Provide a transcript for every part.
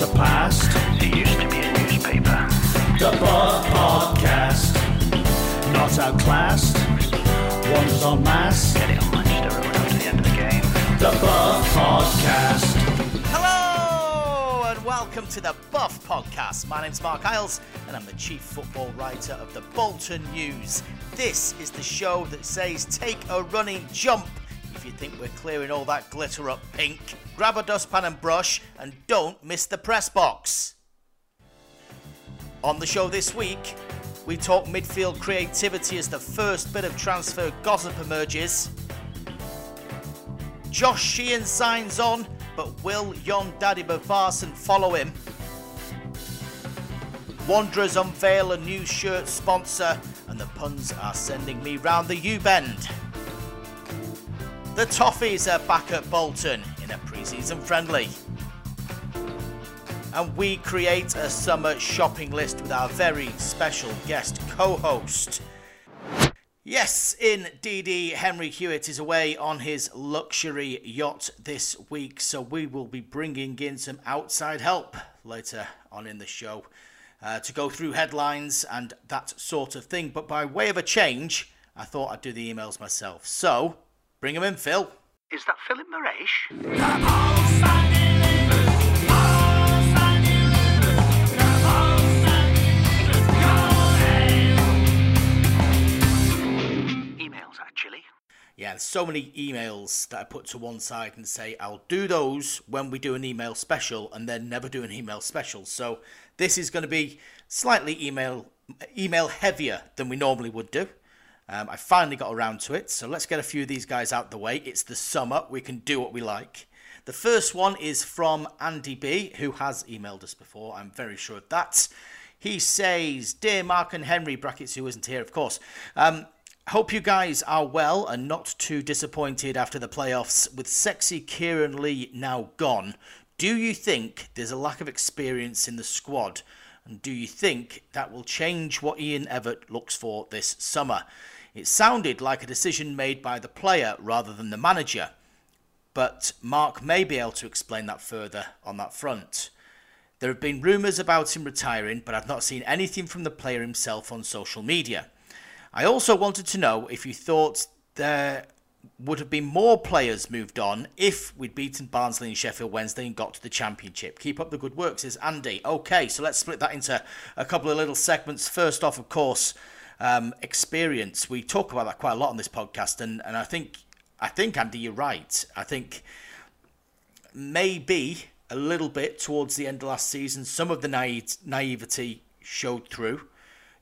surpassed. It used to be a newspaper. The Buff Podcast. Not outclassed. Wonders en masse. Get it on Manchester Road after the end of the game. The Buff Podcast. Hello and welcome to the Buff Podcast. My name's Marc Iles and I'm the chief football writer of the Bolton News. This is the show that says take a running jump if you think we're clearing all that glitter up pink. Grab a dustpan and brush and don't miss the press box. On the show this week, we talk midfield creativity as the first bit of transfer gossip emerges. Josh Sheehan signs on, but will Jon Dadi Bodvarsson follow him? Wanderers unveil a new shirt sponsor, and the puns are sending me round the U-bend. The Toffees are back at Bolton in a pre-season friendly. And we create a summer shopping list with our very special guest co-host. Yes, indeed, Henry Hewitt is away on his luxury yacht this week, so we will be bringing in some outside help later on in the show uh, to go through headlines and that sort of thing. But by way of a change, I thought I'd do the emails myself. So, bring him in, Phil. Is that Philip Moresh? Emails, actually. Yeah, there's so many emails that I put to one side and say I'll do those when we do an email special and then never do an email special. So this is going to be slightly email email heavier than we normally would do. Um, I finally got around to it, so let's get a few of these guys out the way. It's the summer, we can do what we like. The first one is from Andy B, who has emailed us before. I'm very sure of that. He says, "Dear Marc and Henry brackets, who isn't here, of course." Um, Hope you guys are well and not too disappointed after the playoffs. With sexy Kieran Lee now gone, do you think there's a lack of experience in the squad? And do you think that will change what Ian Evatt looks for this summer? It sounded like a decision made by the player rather than the manager, but Marc may be able to explain that further on that front. There have been rumours about him retiring, but I've not seen anything from the player himself on social media. I also wanted to know if you thought there would have been more players moved on if we'd beaten Barnsley and Sheffield Wednesday and got to the Championship. Keep up the good work, says Andy. Okay, so let's split that into a couple of little segments. First off, of course, um, experience. We talk about that quite a lot on this podcast, and, and I think I think Andy, you're right. I think maybe a little bit towards the end of last season, some of the naive, naivety showed through.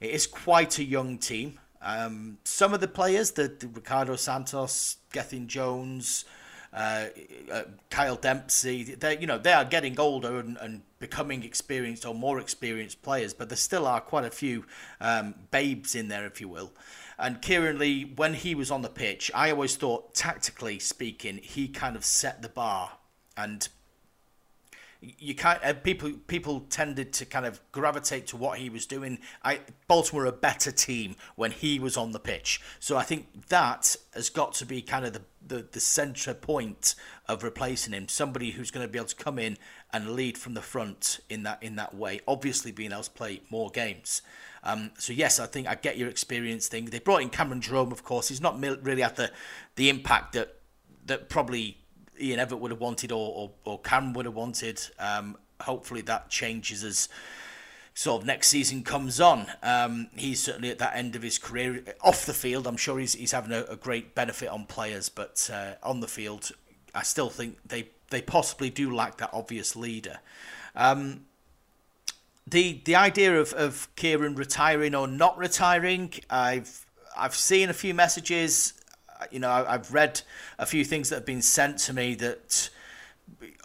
It is quite a young team. Um, some of the players, the, the Ricardo Santos, Gethin Jones, uh, uh, Kyle Dempsey, they you know they are getting older and, and, becoming experienced or more experienced players, but there still are quite a few um, babes in there, if you will. And Kieran Lee, when he was on the pitch, I always thought, tactically speaking, he kind of set the bar and you can't uh, people people tended to kind of gravitate to what he was doing. I baltimore a better team when he was on the pitch. So i think that has got to be kind of the the, the center point of replacing him. Somebody who's going to be able to come in and lead from the front in that in that way. Obviously being able to play more games. Um, so yes, I think I get your experience thing. They brought in Cameron Jerome, of course. He's not really had the the impact that that probably Ian Evatt would have wanted or, or, or would have wanted. Um, hopefully that changes as sort of next season comes on. Um, he's certainly at that end of his career. Off the field, I'm sure he's, he's having a, a great benefit on players, but uh, on the field, I still think they, they possibly do lack that obvious leader. Um, the the idea of, of Kieran retiring or not retiring, I've I've seen a few messages you know, I've read a few things that have been sent to me that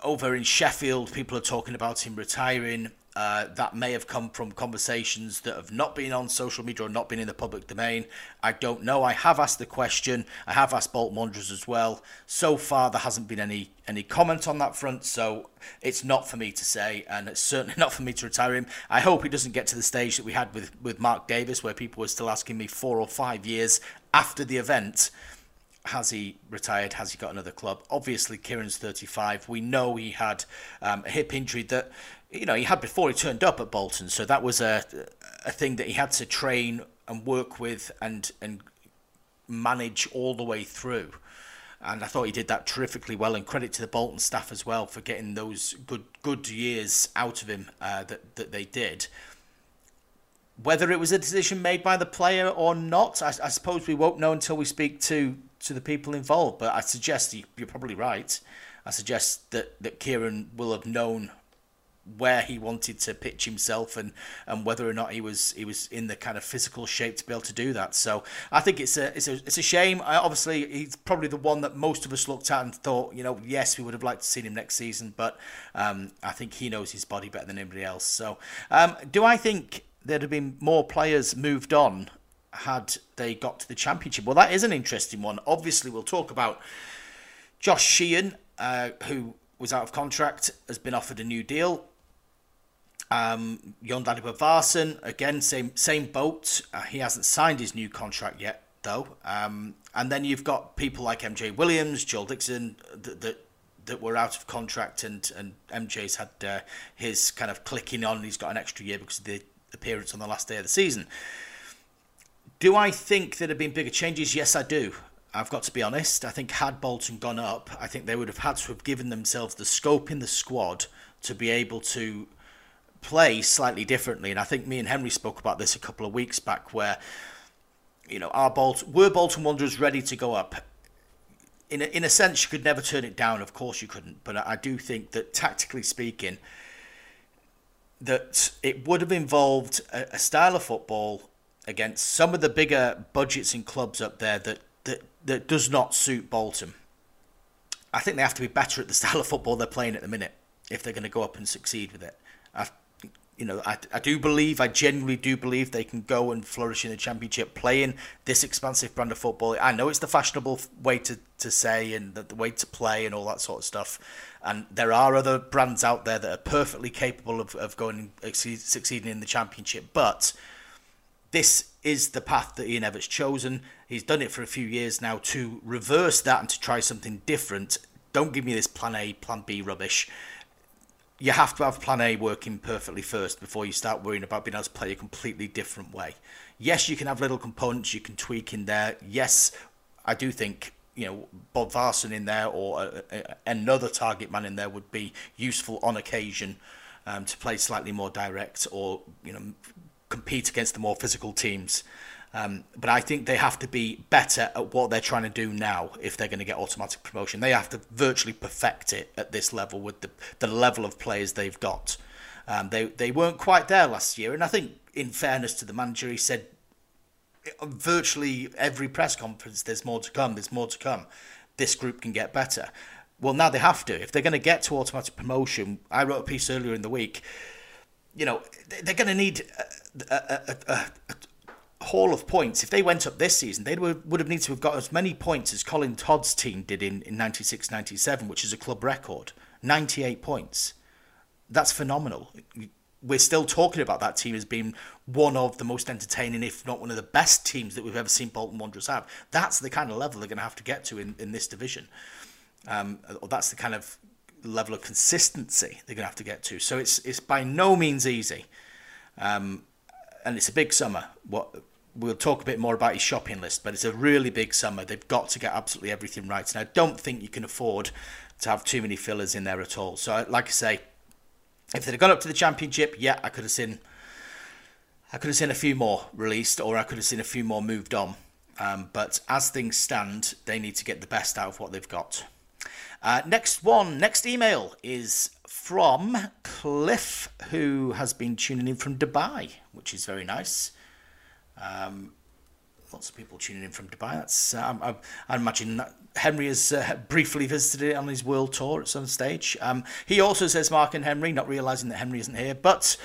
over in Sheffield, people are talking about him retiring. Uh, that may have come from conversations that have not been on social media or not been in the public domain. I don't know. I have asked the question. I have asked Bolton Wanderers as well. So far, there hasn't been any any comment on that front. So it's not for me to say, and it's certainly not for me to retire him. I hope he doesn't get to the stage that we had with with Mark Davies, where people were still asking me four or five years after the event has he retired? Has he got another club? Obviously, Kieran's 35. We know he had um, a hip injury that you know he had before he turned up at Bolton, so that was a a thing that he had to train and work with and and manage all the way through. And I thought he did that terrifically well, and credit to the Bolton staff as well for getting those good good years out of him uh, that that they did. Whether it was a decision made by the player or not, I, I suppose we won't know until we speak to to the people involved. But I suggest you're probably right. I suggest that, that Kieran will have known where he wanted to pitch himself and, and whether or not he was he was in the kind of physical shape to be able to do that. So I think it's a it's a it's a shame. I, obviously, he's probably the one that most of us looked at and thought, you know, yes, we would have liked to see him next season, but um, I think he knows his body better than anybody else. So um, do I think there'd have been more players moved on had they got to the championship? Well, that is an interesting one. Obviously, we'll talk about Josh Sheehan, uh, who was out of contract, has been offered a new deal. Um, Jon Bodvarsson, again, same same boat. Uh, he hasn't signed his new contract yet, though. Um, and then you've got people like MJ Williams, Joel Dixon, that, that that were out of contract, and and MJ's had uh, his kind of clicking on. He's got an extra year because of the appearance on the last day of the season. Do I think there have been bigger changes? Yes, I do. I've got to be honest. I think had Bolton gone up, I think they would have had to have given themselves the scope in the squad to be able to play slightly differently. And I think me and Henry spoke about this a couple of weeks back, where you know, our Bolt were Bolton Wanderers ready to go up. In a, in a sense, you could never turn it down. Of course, you couldn't. But I do think that tactically speaking, that it would have involved a, a style of football against some of the bigger budgets and clubs up there that, that, that does not suit Bolton. I think they have to be better at the style of football they're playing at the minute if they're going to go up and succeed with it. I, you know, I, I do believe, I genuinely do believe they can go and flourish in the championship playing this expansive brand of football. I know it's the fashionable way to, to say and the, the way to play and all that sort of stuff. And there are other brands out there that are perfectly capable of, of going succeeding in the championship. But this is the path that Ian Evatt's chosen. He's done it for a few years now to reverse that and to try something different. Don't give me this plan A, plan B rubbish you have to have plan A working perfectly first before you start worrying about being able to play a completely different way. Yes, you can have little components you can tweak in there. Yes, I do think you know Bodvarsson in there or a, a, another target man in there would be useful on occasion um, to play slightly more direct or you know compete against the more physical teams. Um, but I think they have to be better at what they're trying to do now if they're going to get automatic promotion. They have to virtually perfect it at this level with the, the level of players they've got. Um, they they weren't quite there last year, and I think, in fairness to the manager, he said virtually every press conference, "There's more to come. There's more to come. This group can get better." Well, now they have to. If they're going to get to automatic promotion, I wrote a piece earlier in the week. You know, they're going to need a, a, a, haul of points. If they went up this season, they would, would have needed to have got as many points as Colin Todd's team did in, in 96 97, which is a club record 98 points. That's phenomenal. We're still talking about that team as being one of the most entertaining, if not one of the best teams that we've ever seen Bolton Wanderers have. That's the kind of level they're going to have to get to in, in this division. Um, that's the kind of level of consistency they're going to have to get to. So it's it's by no means easy, um, and it's a big summer. What we'll talk a bit more about his shopping list, but it's a really big summer. They've got to get absolutely everything right, and I don't think you can afford to have too many fillers in there at all. So, like I say, if they'd have gone up to the championship, yeah, I could have seen, I could have seen a few more released, or I could have seen a few more moved on. Um, but as things stand, they need to get the best out of what they've got. Uh, next one, next email is from Cliff, who has been tuning in from Dubai, which is very nice. Um, lots of people tuning in from Dubai. That's uh, I, I, imagine Henry has uh, briefly visited it on his world tour at some stage. Um, he also says Marc and Henry, not realizing that Henry isn't here, but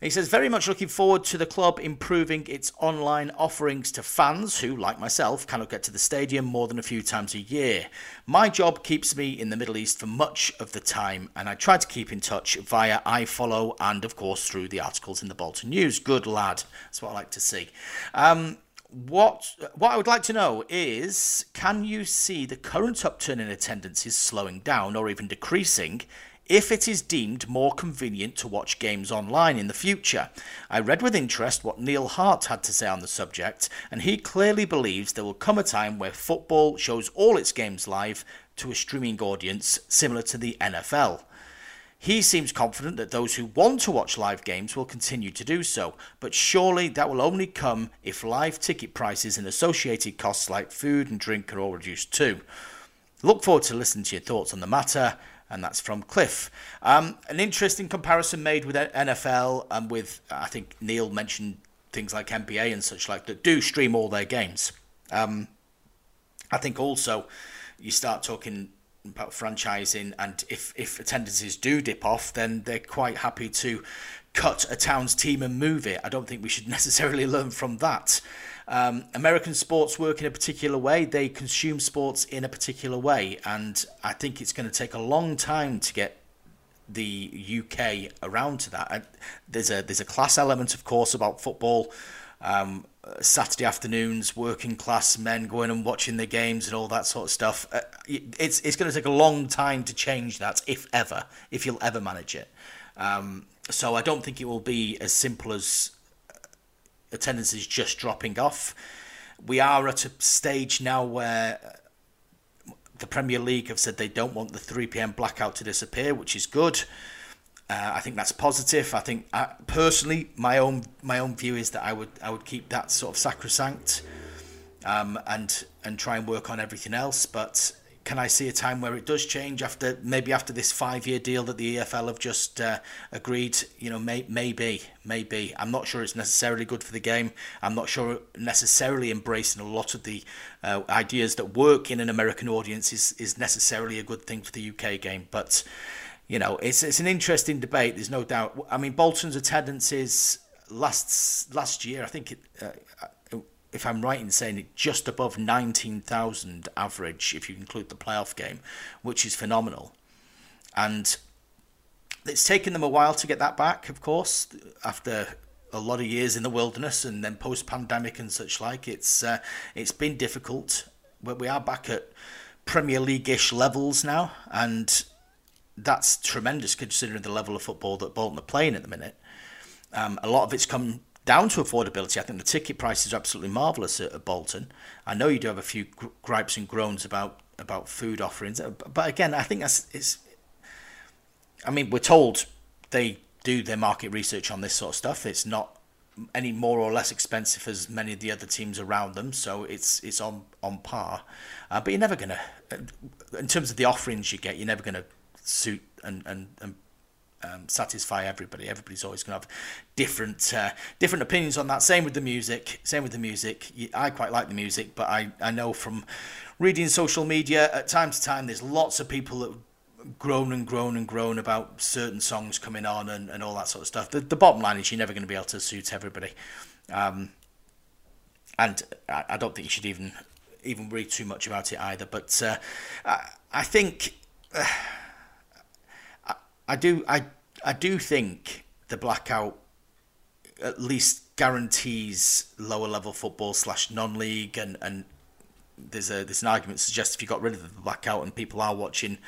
he says, very much looking forward to the club improving its online offerings to fans who, like myself, cannot get to the stadium more than a few times a year. My job keeps me in the Middle East for much of the time, and I try to keep in touch via iFollow and, of course, through the articles in the Bolton News. Good lad. That's what I like to see. Um, what what I would like to know is can you see the current upturn in attendance is slowing down or even decreasing if it is deemed more convenient to watch games online in the future. I read with interest what Neil Hart had to say on the subject, and he clearly believes there will come a time where football shows all its games live to a streaming audience similar to the NFL. He seems confident that those who want to watch live games will continue to do so, but surely that will only come if live ticket prices and associated costs like food and drink are all reduced too. Look forward to listening to your thoughts on the matter, and that's from Cliff. Um, an interesting comparison made with NFL and with, I think Neil mentioned things like NBA and such like that do stream all their games. Um, I think also you start talking about franchising, and if if attendances do dip off, then they're quite happy to cut a town's team and move it. I don't think we should necessarily learn from that. Um, American sports work in a particular way. They consume sports in a particular way, and I think it's going to take a long time to get the UK around to that. There's a there's a class element, of course, about football. Um, Saturday afternoons, working class men going and watching the games and all that sort of stuff. Uh, it's it's going to take a long time to change that, if ever, if you'll ever manage it. Um, so I don't think it will be as simple as attendance is just dropping off. We are at a stage now where the Premier League have said they don't want the 3 p.m. blackout to disappear, which is good. Uh, I think that's positive. I think uh, personally, my own my own view is that I would I would keep that sort of sacrosanct, um, and and try and work on everything else. But can I see a time where it does change after maybe after this five year deal that the EFL have just uh, agreed? You know, may, maybe, maybe. I'm not sure it's necessarily good for the game. I'm not sure necessarily embracing a lot of the uh, ideas that work in an American audience is, is necessarily a good thing for the UK game. But you know, it's it's an interesting debate. There's no doubt. I mean, Bolton's attendance is last last year. I think it, uh, if I'm right in saying it, just above nineteen thousand average if you include the playoff game, which is phenomenal. And it's taken them a while to get that back, of course, after a lot of years in the wilderness and then post pandemic and such like. It's uh, it's been difficult, but we are back at Premier League ish levels now, and that's tremendous considering the level of football that Bolton are playing at the minute. Um, a lot of it's come down to affordability. I think the ticket prices are absolutely marvellous at, at, Bolton. I know you do have a few gripes and groans about about food offerings, uh, but again, I think that's it's. I mean, we're told they do their market research on this sort of stuff. It's not any more or less expensive as many of the other teams around them, so it's it's on on par. Uh, but you're never gonna, uh, in terms of the offerings you get, you're never gonna suit and and, and um, satisfy everybody. Everybody's always going to have different uh, different opinions on that. Same with the music. Same with the music. I quite like the music, but I, I know from reading social media at time to time, there's lots of people that groan and groan and groan about certain songs coming on and, and all that sort of stuff. The, the bottom line is you're never going to be able to suit everybody. Um, and I, I, don't think you should even even read too much about it either. But uh, I, I think. Uh, I do I I do think the blackout at least guarantees lower level football slash non league and and there's a there's an argument suggests if you got rid of the blackout and people are watching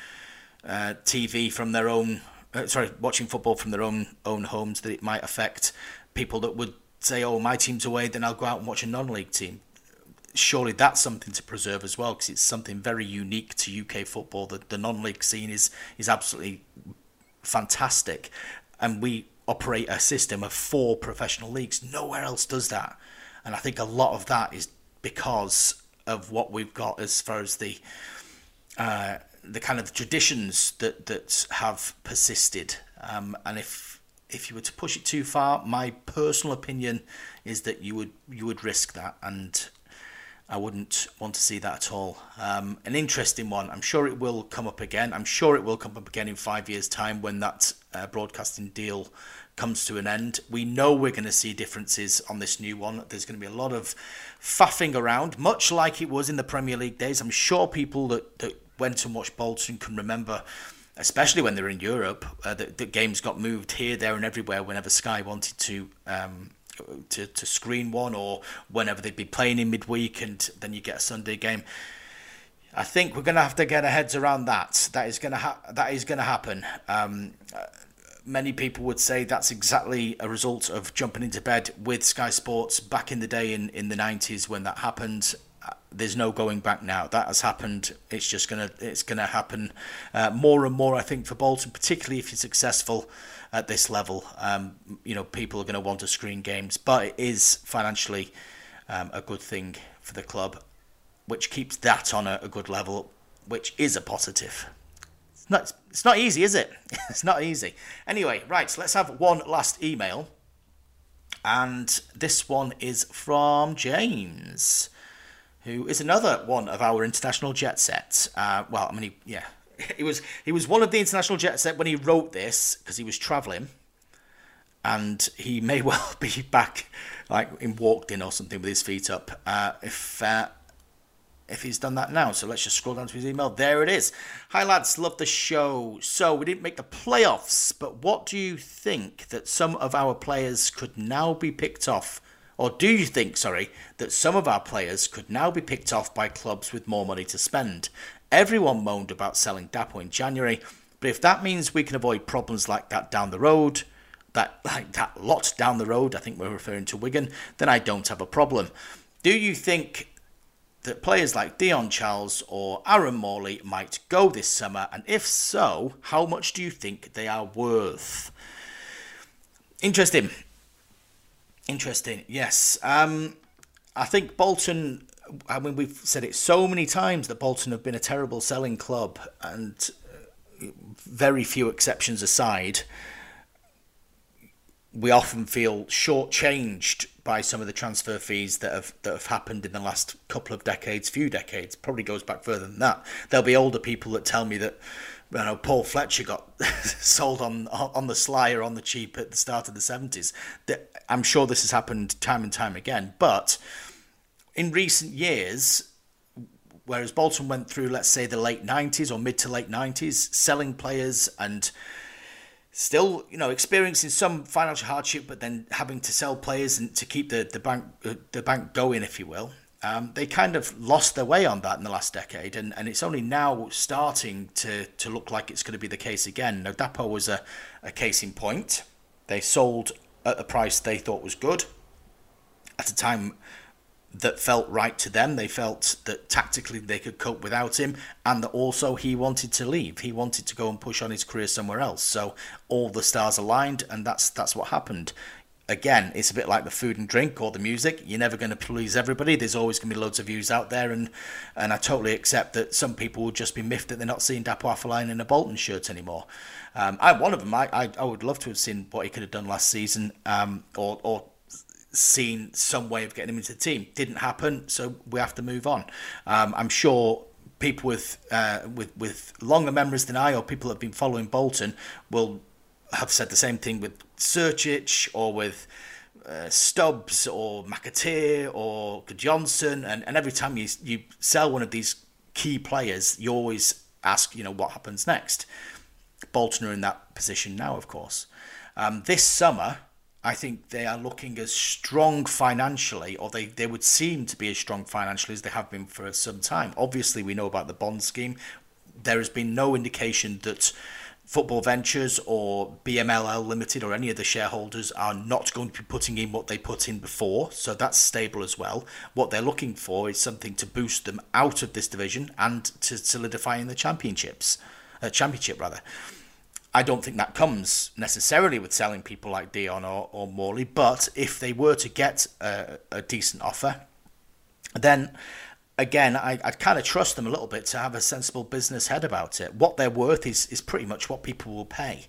uh, TV from their own uh, sorry watching football from their own own homes that it might affect people that would say oh my team's away then I'll go out and watch a non league team. Surely that's something to preserve as well because it's something very unique to UK football that the non league scene is is absolutely fantastic. And we operate a system of four professional leagues. Nowhere else does that. And I think a lot of that is because of what we've got as far as the uh, the kind of traditions that that have persisted. Um, and if if you were to push it too far, my personal opinion is that you would you would risk that, and I wouldn't want to see that at all. Um, an interesting one. I'm sure it will come up again. I'm sure it will come up again in five years' time when that uh, broadcasting deal comes to an end. We know we're going to see differences on this new one. There's going to be a lot of faffing around, much like it was in the Premier League days. I'm sure people that, that went and watched Bolton can remember especially when they were in Europe, uh, the, games got moved here, there, and everywhere whenever Sky wanted to um, to, to screen one or whenever they'd be playing in midweek and then you get a Sunday game. I think we're going to have to get our heads around that. That is going to ha- that is going to happen. Um, uh, many people would say that's exactly a result of jumping into bed with Sky Sports back in the day in, in the 90s when that happened. Uh, there's no going back now. That has happened. It's just gonna it's gonna happen uh, more and more. I think for Bolton, particularly if you're successful at this level, um, you know people are going to want to screen games, but it is financially um, a good thing for the club, which keeps that on a, a good level, which is a positive. It's not, it's not easy, is it? it's not easy. Anyway, right, so let's have one last email. And this one is from James, who is another one of our international jet sets. Uh, well, I mean, he, yeah, he was he was one of the international jet set when he wrote this because he was travelling, and he may well be back, like in walked in or something with his feet up. Uh, if uh, if he's done that now. So let's just scroll down to his email. There it is. Hi, lads. Love the show. So we didn't make the playoffs, but what do you think that some of our players could now be picked off? Or do you think, sorry, that some of our players could now be picked off by clubs with more money to spend? Everyone moaned about selling Dapo in January, but if that means we can avoid problems like that down the road, that like that lot down the road, I think we're referring to Wigan, then I don't have a problem. Do you think that players like Dion Charles or Aaron Morley might go this summer? And if so, how much do you think they are worth? Interesting. Interesting, yes. Um, I think Bolton, I mean, we've said it so many times that Bolton have been a terrible selling club, and uh, very few exceptions aside, we often feel shortchanged by some of the transfer fees that have that have happened in the last couple of decades, few decades. Probably goes back further than that. There'll be older people that tell me that you know Paul Fletcher got sold on on the sly or on the cheap at the start of the seventies. I'm sure this has happened time and time again, but in recent years. Whereas Bolton went through, let's say, the late 90s or mid to late 90s, selling players and still, you know, experiencing some financial hardship, but then having to sell players and to keep the the bank uh, the bank going, if you will. Um, they kind of lost their way on that in the last decade, and, and it's only now starting to, to look like it's going to be the case again. Now, Dapo was a, a case in point. They sold at a price they thought was good at a time that felt right to them. They felt that tactically they could cope without him, and that also he wanted to leave. He wanted to go and push on his career somewhere else. So all the stars aligned, and that's that's what happened. Again, it's a bit like the food and drink or the music. You're never going to please everybody. There's always going to be loads of views out there, and and I totally accept that some people will just be miffed that they're not seeing Dapo Afolayan in a Bolton shirt anymore. Um, I'm one of them. I, I I would love to have seen what he could have done last season, um, or or seen some way of getting him into the team. Didn't happen, so we have to move on. Um, I'm sure people with uh, with with longer memories than I, or people that have been following Bolton, will have said the same thing with Sercic or with uh, Stubbs or McAteer or Johnson, and, and every time you you sell one of these key players, you always ask, you know, what happens next. Bolton are in that position now, of course. Um, this summer, I think they are looking as strong financially, or they, they would seem to be as strong financially as they have been for some time. Obviously, we know about the bond scheme. There has been no indication that Football Ventures or BMLL Limited or any of the shareholders are not going to be putting in what they put in before, so that's stable as well. What they're looking for is something to boost them out of this division and to solidify in the championships, uh, championship rather. I don't think that comes necessarily with selling people like Dion or, or Morley, but if they were to get a, a decent offer, then again, I, I'd kind of trust them a little bit to have a sensible business head about it. What they're worth is, is pretty much what people will pay.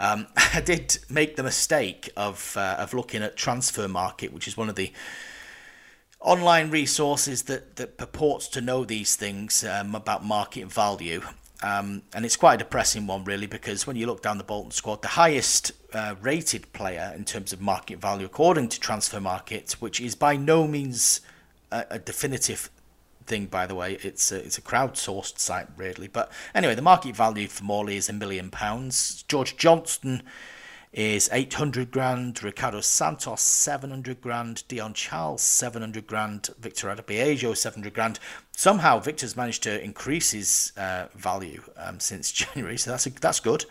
Um, I did make the mistake of uh, of looking at Transfermarkt, which is one of the online resources that, that purports to know these things um, about market value. Um, and it's quite a depressing one, really, because when you look down the Bolton squad, the highest uh, rated player in terms of market value, according to Transfermarkt, which is by no means a, a definitive thing, by the way, it's a, it's a crowdsourced site, really. But anyway, the market value for Morley is a million pounds. George Johnston is 800 grand, Ricardo Santos 700 grand, Dion Charles 700 grand, Victor Adeboyejo 700 grand. Somehow Victor's managed to increase his uh, value um, since January, so that's a, that's good.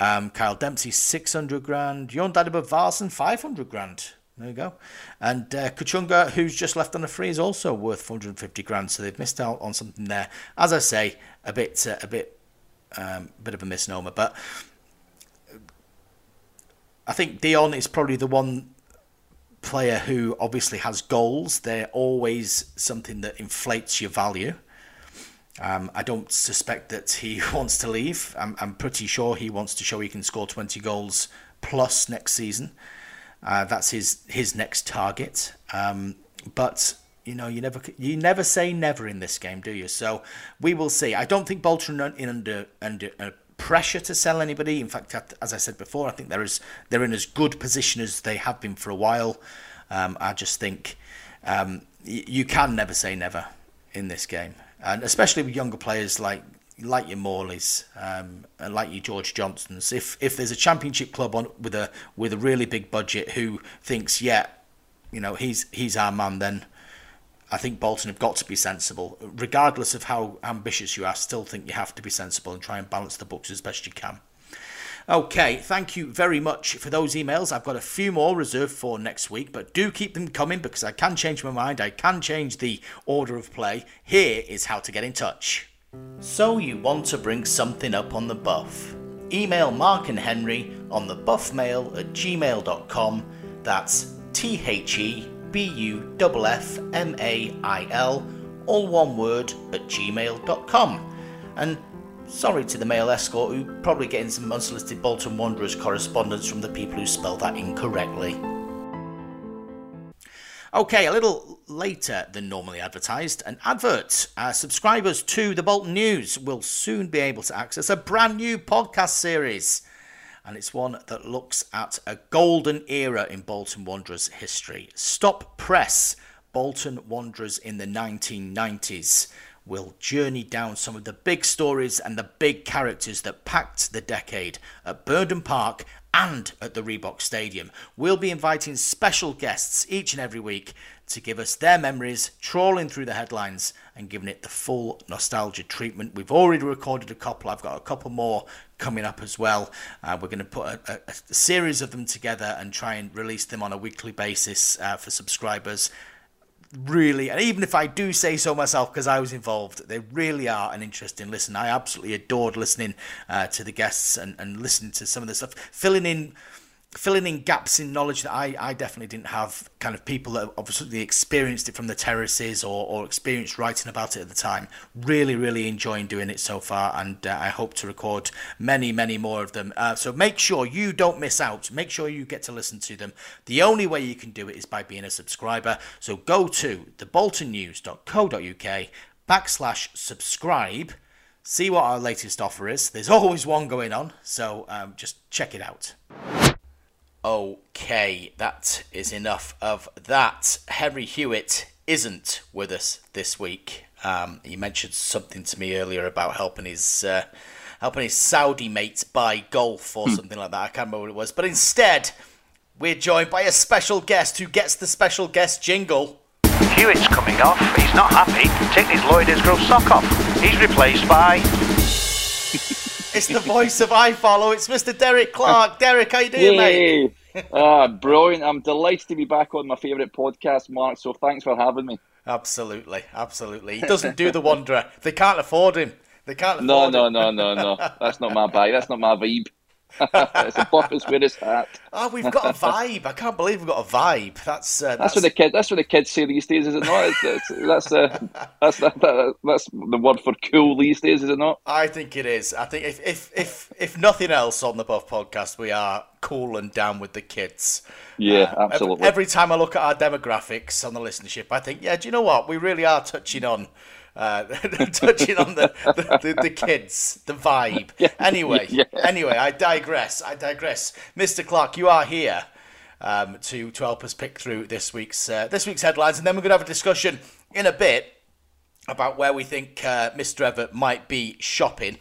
Um, Kyle Dempsey 600 grand, Jon Dadi Bodvarsson 500 grand. There you go. And uh, Kachunga, who's just left on a free, is also worth 450 grand. So they've missed out on something there. As I say, a bit, uh, a bit, um, bit of a misnomer. But I think Dion is probably the one player who obviously has goals. They're always something that inflates your value. Um, I don't suspect that he wants to leave. I'm, I'm pretty sure he wants to show he can score 20 goals plus next season. Uh, that's his his next target. Um, but you know, you never you never say never in this game, do you? So we will see. I don't think Bolton in under under uh, pressure to sell anybody. In fact, as I said before, I think there is they're in as good position as they have been for a while. Um, I just think um, you can never say never in this game, and especially with younger players like like your Morleys, um, and like your George Johnstons. If if there's a championship club on with a with a really big budget who thinks, yeah, you know, he's he's our man, then I think Bolton have got to be sensible, regardless of how ambitious you are. I still think you have to be sensible and try and balance the books as best you can. Okay, thank you very much for those emails. I've got a few more reserved for next week, but do keep them coming because I can change my mind. I can change the order of play. Here is how to get in touch. So you want to bring something up on the buff? Email Marc and Henry on the buffmail at gmail.com. That's T H E B U F F M A I L, all one word, at gmail.com. And sorry to the mail escort who probably getting some unsolicited Bolton Wanderers correspondence from the people who spelled that incorrectly. Okay, a little later than normally advertised, an advert. Uh, subscribers to the Bolton News will soon be able to access a brand new podcast series. And it's one that looks at a golden era in Bolton Wanderers history. Stop Press Bolton Wanderers in the 1990s will journey down some of the big stories and the big characters that packed the decade at Burnden Park and at the Reebok Stadium. We'll be inviting special guests each and every week to give us their memories, trawling through the headlines and giving it the full nostalgia treatment. We've already recorded a couple, I've got a couple more coming up as well. Uh, we're going to put a, a, a, series of them together and try and release them on a weekly basis uh, for subscribers really, and even if I do say so myself because I was involved, they really are an interesting listen. I absolutely adored listening uh, to the guests and, and listening to some of the stuff, filling in filling in gaps in knowledge that I, I definitely didn't have. Kind of people that obviously experienced it from the terraces or, or experienced writing about it at the time. Really, really enjoying doing it so far, and uh, I hope to record many, many more of them. Uh, so make sure you don't miss out. Make sure you get to listen to them. The only way you can do it is by being a subscriber. So go to theboltonnews.co.uk backslash subscribe. See what our latest offer is. There's always one going on, so um, just check it out. Okay, that is enough of that. Henry Hewitt isn't with us this week. Um, he mentioned something to me earlier about helping his uh, helping his Saudi mates buy golf or something like that. I can't remember what it was. But instead, we're joined by a special guest who gets the special guest jingle. Hewitt's coming off. He's not happy. Taking his Lloyd Isgrove sock off. He's replaced by. It's the voice of iFollow. It's Mr. Derek Clark. Derek, how you doing, mate? Yay! ah, brilliant. I'm delighted to be back on my favourite podcast, Marc, so thanks for having me. Absolutely, absolutely. He doesn't do the Wanderer. They can't afford him. They can't No, no, him. no, no, no. That's not my bag. That's not my vibe. it's a buff is where it's at. Oh, we've got a vibe. I can't believe we've got a vibe. That's uh, That's, that's, what the kid. That's what the kids say these days, is it not? It's, it's, that's uh, that's that, that, that's the word for cool these days, is it not? I think it is. I think if if if if nothing else on the Buff podcast, we are cool and down with the kids. Yeah, Uh, every- absolutely. Every, time I look at our demographics on the listenership, I think, yeah, do you know what? We really are touching on. Uh, touching on the, the, the, the kids, the vibe. Anyway, yeah. anyway, I digress. I digress. Mr. Clark, you are here um, to to help us pick through this week's uh, this week's headlines, and then we're going to have a discussion in a bit about where we think uh, Mr. Evatt might be shopping.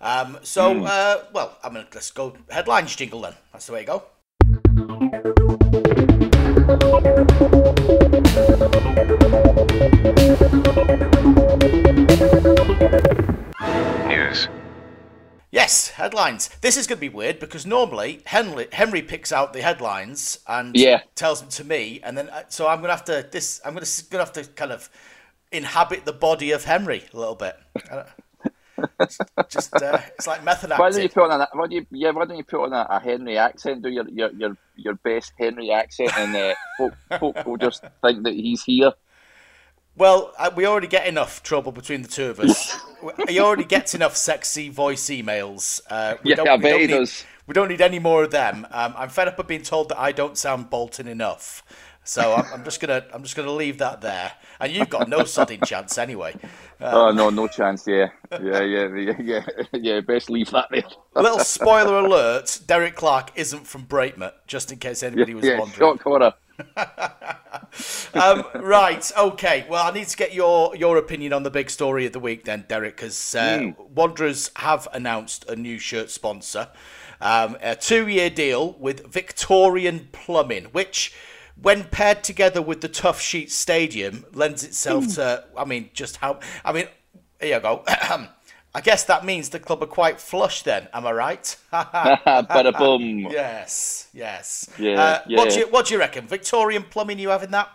Um, so, uh, well, I'm gonna let's go headlines jingle then. That's the way to go. News. Yes, headlines. This is going to be weird because normally Henry Henry picks out the headlines and Yeah. tells them to me, and then uh, so I'm going to have to this. I'm going to going to have to kind of inhabit the body of Henry a little bit. It's Just uh, it's like method Why don't you put on a why do you yeah why don't you put on a, a Henry accent? Do your your your, your best Henry accent, and uh, folk, folk will just think that he's here. Well, uh, we already get enough trouble between the two of us. he already gets enough sexy voice emails. Uh, we Yeah, I we bet he need, does. We don't need any more of them. Um, I'm fed up of being told that I don't sound Bolton enough. So I'm, I'm just gonna I'm just gonna leave that there. And you've got no sodding chance anyway. oh no, no chance. Yeah, yeah, yeah, yeah, yeah. yeah best leave that there. A little spoiler alert: Derek Clark isn't from Breightmet, just in case anybody was wondering. yeah, wondering. shock horror. Um, right, okay. Well, I need to get your your opinion on the big story of the week, then, Derek, because uh, Wanderers have announced a new shirt sponsor, um, a two-year deal with Victorian Plumbing, which, when paired together with the Toughsheet Stadium, lends itself to. I mean, just how. I mean, here you go. I guess that means the club are quite flush. Then, am I right? Bada boom. yes, yes. Yeah, uh, What do you What do you reckon? Victorian Plumbing, you having that?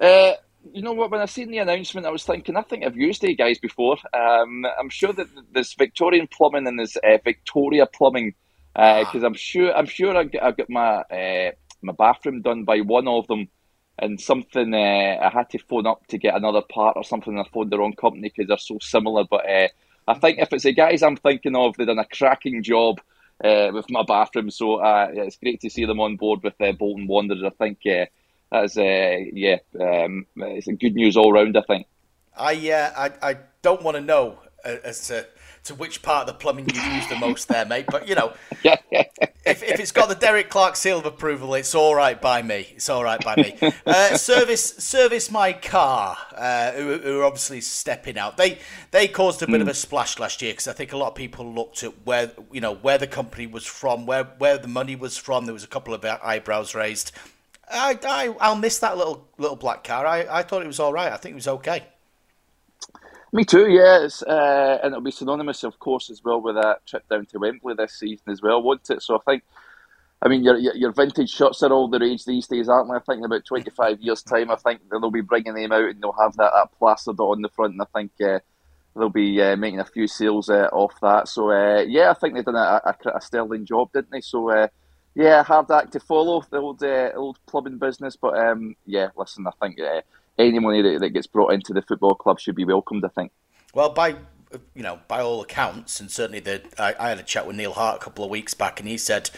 Uh, you know what? When I seen the announcement, I was thinking, I think I've used these guys before. Um, I'm sure that there's Victorian plumbing and there's uh, Victoria plumbing because I'm sure I'm sure I got, I got my uh, my bathroom done by one of them, and something uh, I had to phone up to get another part or something. And I phoned the wrong company because they're so similar. But uh, I think if it's the guys I'm thinking of, they've done a cracking job. Uh, with my bathroom, so uh, it's great to see them on board with uh, Bolton Wanderers. I think uh, that's uh, yeah, um, it's a good news all round. I think. I uh, I I don't want to know uh, as to to which part of the plumbing you've used the most there, mate. But you know, Yeah, if, if it's got the Derek Clark seal of approval, it's all right by me. It's all right by me. Uh, service service my car, uh, who, who are obviously stepping out. They they caused a bit of a splash last year because I think a lot of people looked at where you know where the company was from, where where the money was from. There was a couple of eyebrows raised. I, I I'll miss that little little black car. I, I thought it was all right. I think it was okay. Me too. It's, uh, and it'll be synonymous, of course, as well with that trip down to Wembley this season as well, won't it? So I think. I mean, your, your vintage shots are all the rage these days, aren't they? I think in about 25 years' time, I think they'll be bringing them out and they'll have that, that plastered on the front. And I think uh, they'll be uh, making a few sales uh, off that. So, uh, yeah, I think they've done a, a, a sterling job, didn't they? So, uh, yeah, hard act to follow, the old, old plumbing business. But, um, yeah, listen, I think any money that, that gets brought into the football club should be welcomed, I think. Well, by you know, by all accounts, and certainly the I, I had a chat with Neil Hart a couple of weeks back, and he said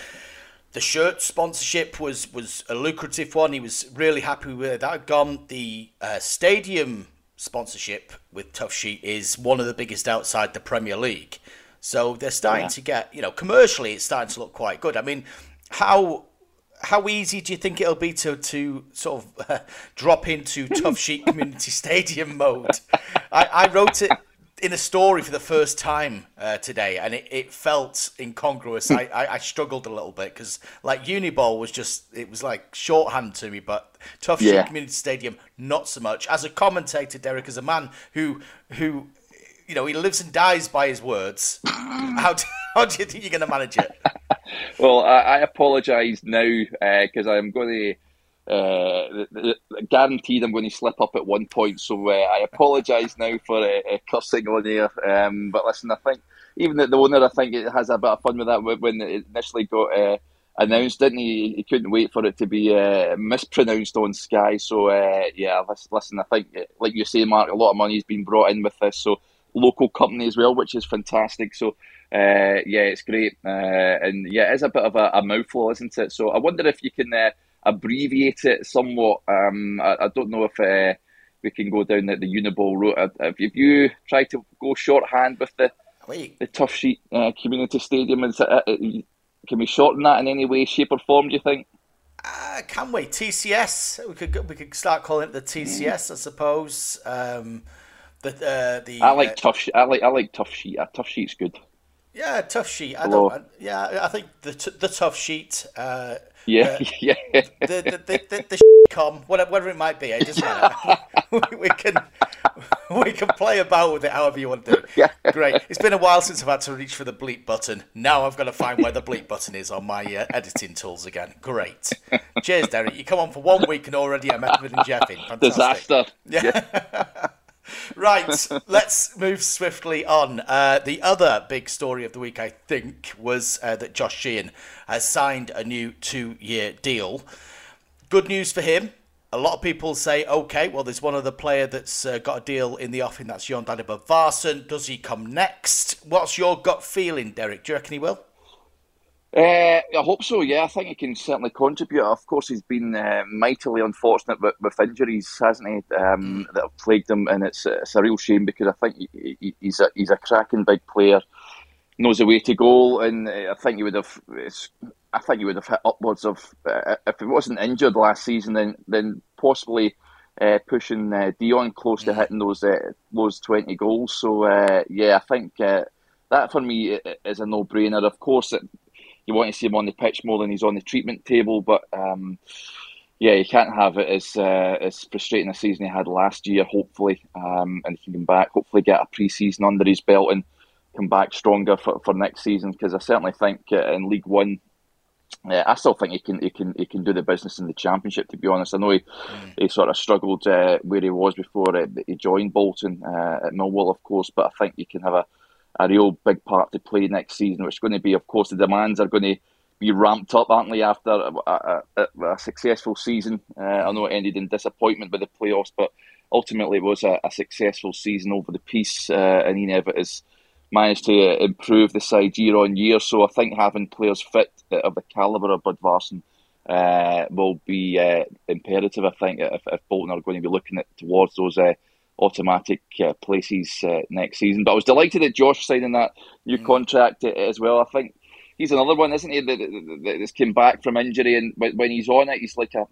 the shirt sponsorship was was a lucrative one. He was really happy with it. that had gone. The uh, stadium sponsorship with Toughsheet is one of the biggest outside the Premier League. So they're starting Yeah. to get you know commercially, it's starting to look quite good. I mean, how how easy do you think it'll be to to sort of uh, drop into Toughsheet Community Stadium mode? I, I wrote it in a story for the first time uh, today, and it, it felt incongruous. I, I, I struggled a little bit because like UniBol was just it was like shorthand to me, but Toughsheet Yeah. Community Stadium not so much. As a commentator, Derek, as a man who who you know he lives and dies by his words, how do, how do you think you're going to manage it? Well, I, I apologise now because I'm going to. Uh, guaranteed, I'm going to slip up at one point. So uh, I apologise now for uh, uh, cursing on here. Um, but listen, I think even the, the owner, I think it has a bit of fun with that when- it initially got uh, announced, didn't he? He couldn't wait for it to be uh, mispronounced on Sky. So uh, yeah, listen, I think uh, like you say, Marc, a lot of money's been brought in with this. So local company as well, which is fantastic. So uh, yeah, it's great, uh, and yeah, it's a bit of a, a mouthful, isn't it? So I wonder if you can uh, abbreviate it somewhat. Um, I, I don't know if uh, we can go down the, the UniBol route. Uh, Have you, tried to go shorthand with the, Wait, the Toughsheet uh, Community Stadium? Is it, uh, uh, can we shorten that in any way, shape, or form? Do you think? Uh, can we? TCS. We could we could start calling it the TCS, I suppose. Um, the uh, the I like uh, Tough. Sheet. I like I like Tough Sheet. Uh, tough Sheet's good. Yeah, tough sheet. I Hello. don't. Yeah, I think the t- the tough sheet. Uh, Yeah, yeah. the the the, the, the com, whatever, it might be, it doesn't matter. we, can we can play about with it however you want to. Yeah. Great. It's been a while since I've had to reach for the bleep button. Now I've got to find where the bleep button is on my uh, editing tools again. Great. Cheers, Derek. You come on for one week and already I'm Edward and Jeff in. Fantastic. Disaster. Yeah. right, let's move swiftly on. Uh, the other big story of the week, I think, was uh, that Josh Sheehan has signed a new two year deal. Good news for him. A lot of people say, okay, well, there's one other player that's uh, got a deal in the offing. That's Jon Dadi Bodvarsson. Does he come next? What's your gut feeling, Derek? Do you reckon he will? Uh, I hope so. Yeah, I think he can certainly contribute. Of course, he's been uh, mightily unfortunate with, with injuries, hasn't he? Um, that have plagued him, and it's it's a real shame because I think he, he, he's a he's a cracking big player, knows the way to goal, and uh, I think he would have. It's, I think he would have hit upwards of uh, if he wasn't injured last season, then then possibly uh, pushing uh, Dion close to hitting those uh, those twenty goals. So uh, yeah, I think uh, that for me is a no brainer. Of course, it, you want to see him on the pitch more than he's on the treatment table, but um, yeah, you can't have it as uh, as frustrating a season he had last year. Hopefully, um, and he can come back. Hopefully, get a pre-season under his belt and come back stronger for, for next season. Because I certainly think uh, in League One, uh, I still think he can he can he can do the business in the Championship. To be honest, I know he, he sort of struggled uh, where he was before uh, he joined Bolton uh, at Millwall, of course. But I think he can have a, a real big part to play next season, which is going to be, of course, the demands are going to be ramped up, aren't they, after a, a, a, successful season? Uh, I know it ended in disappointment with the playoffs, but ultimately it was a, a successful season over the piece, uh, and Ian Evatt has managed to uh, improve the side year on year. So I think having players fit uh, of the calibre of Bodvarsson uh, will be uh, imperative. I think if, if Bolton are going to be looking at towards those automatic uh, places uh, next season. But I was delighted that Josh signing that new contract uh, as well. I think he's another one, isn't he, that, that, that- that's came back from injury, and when, he's on it, he's like a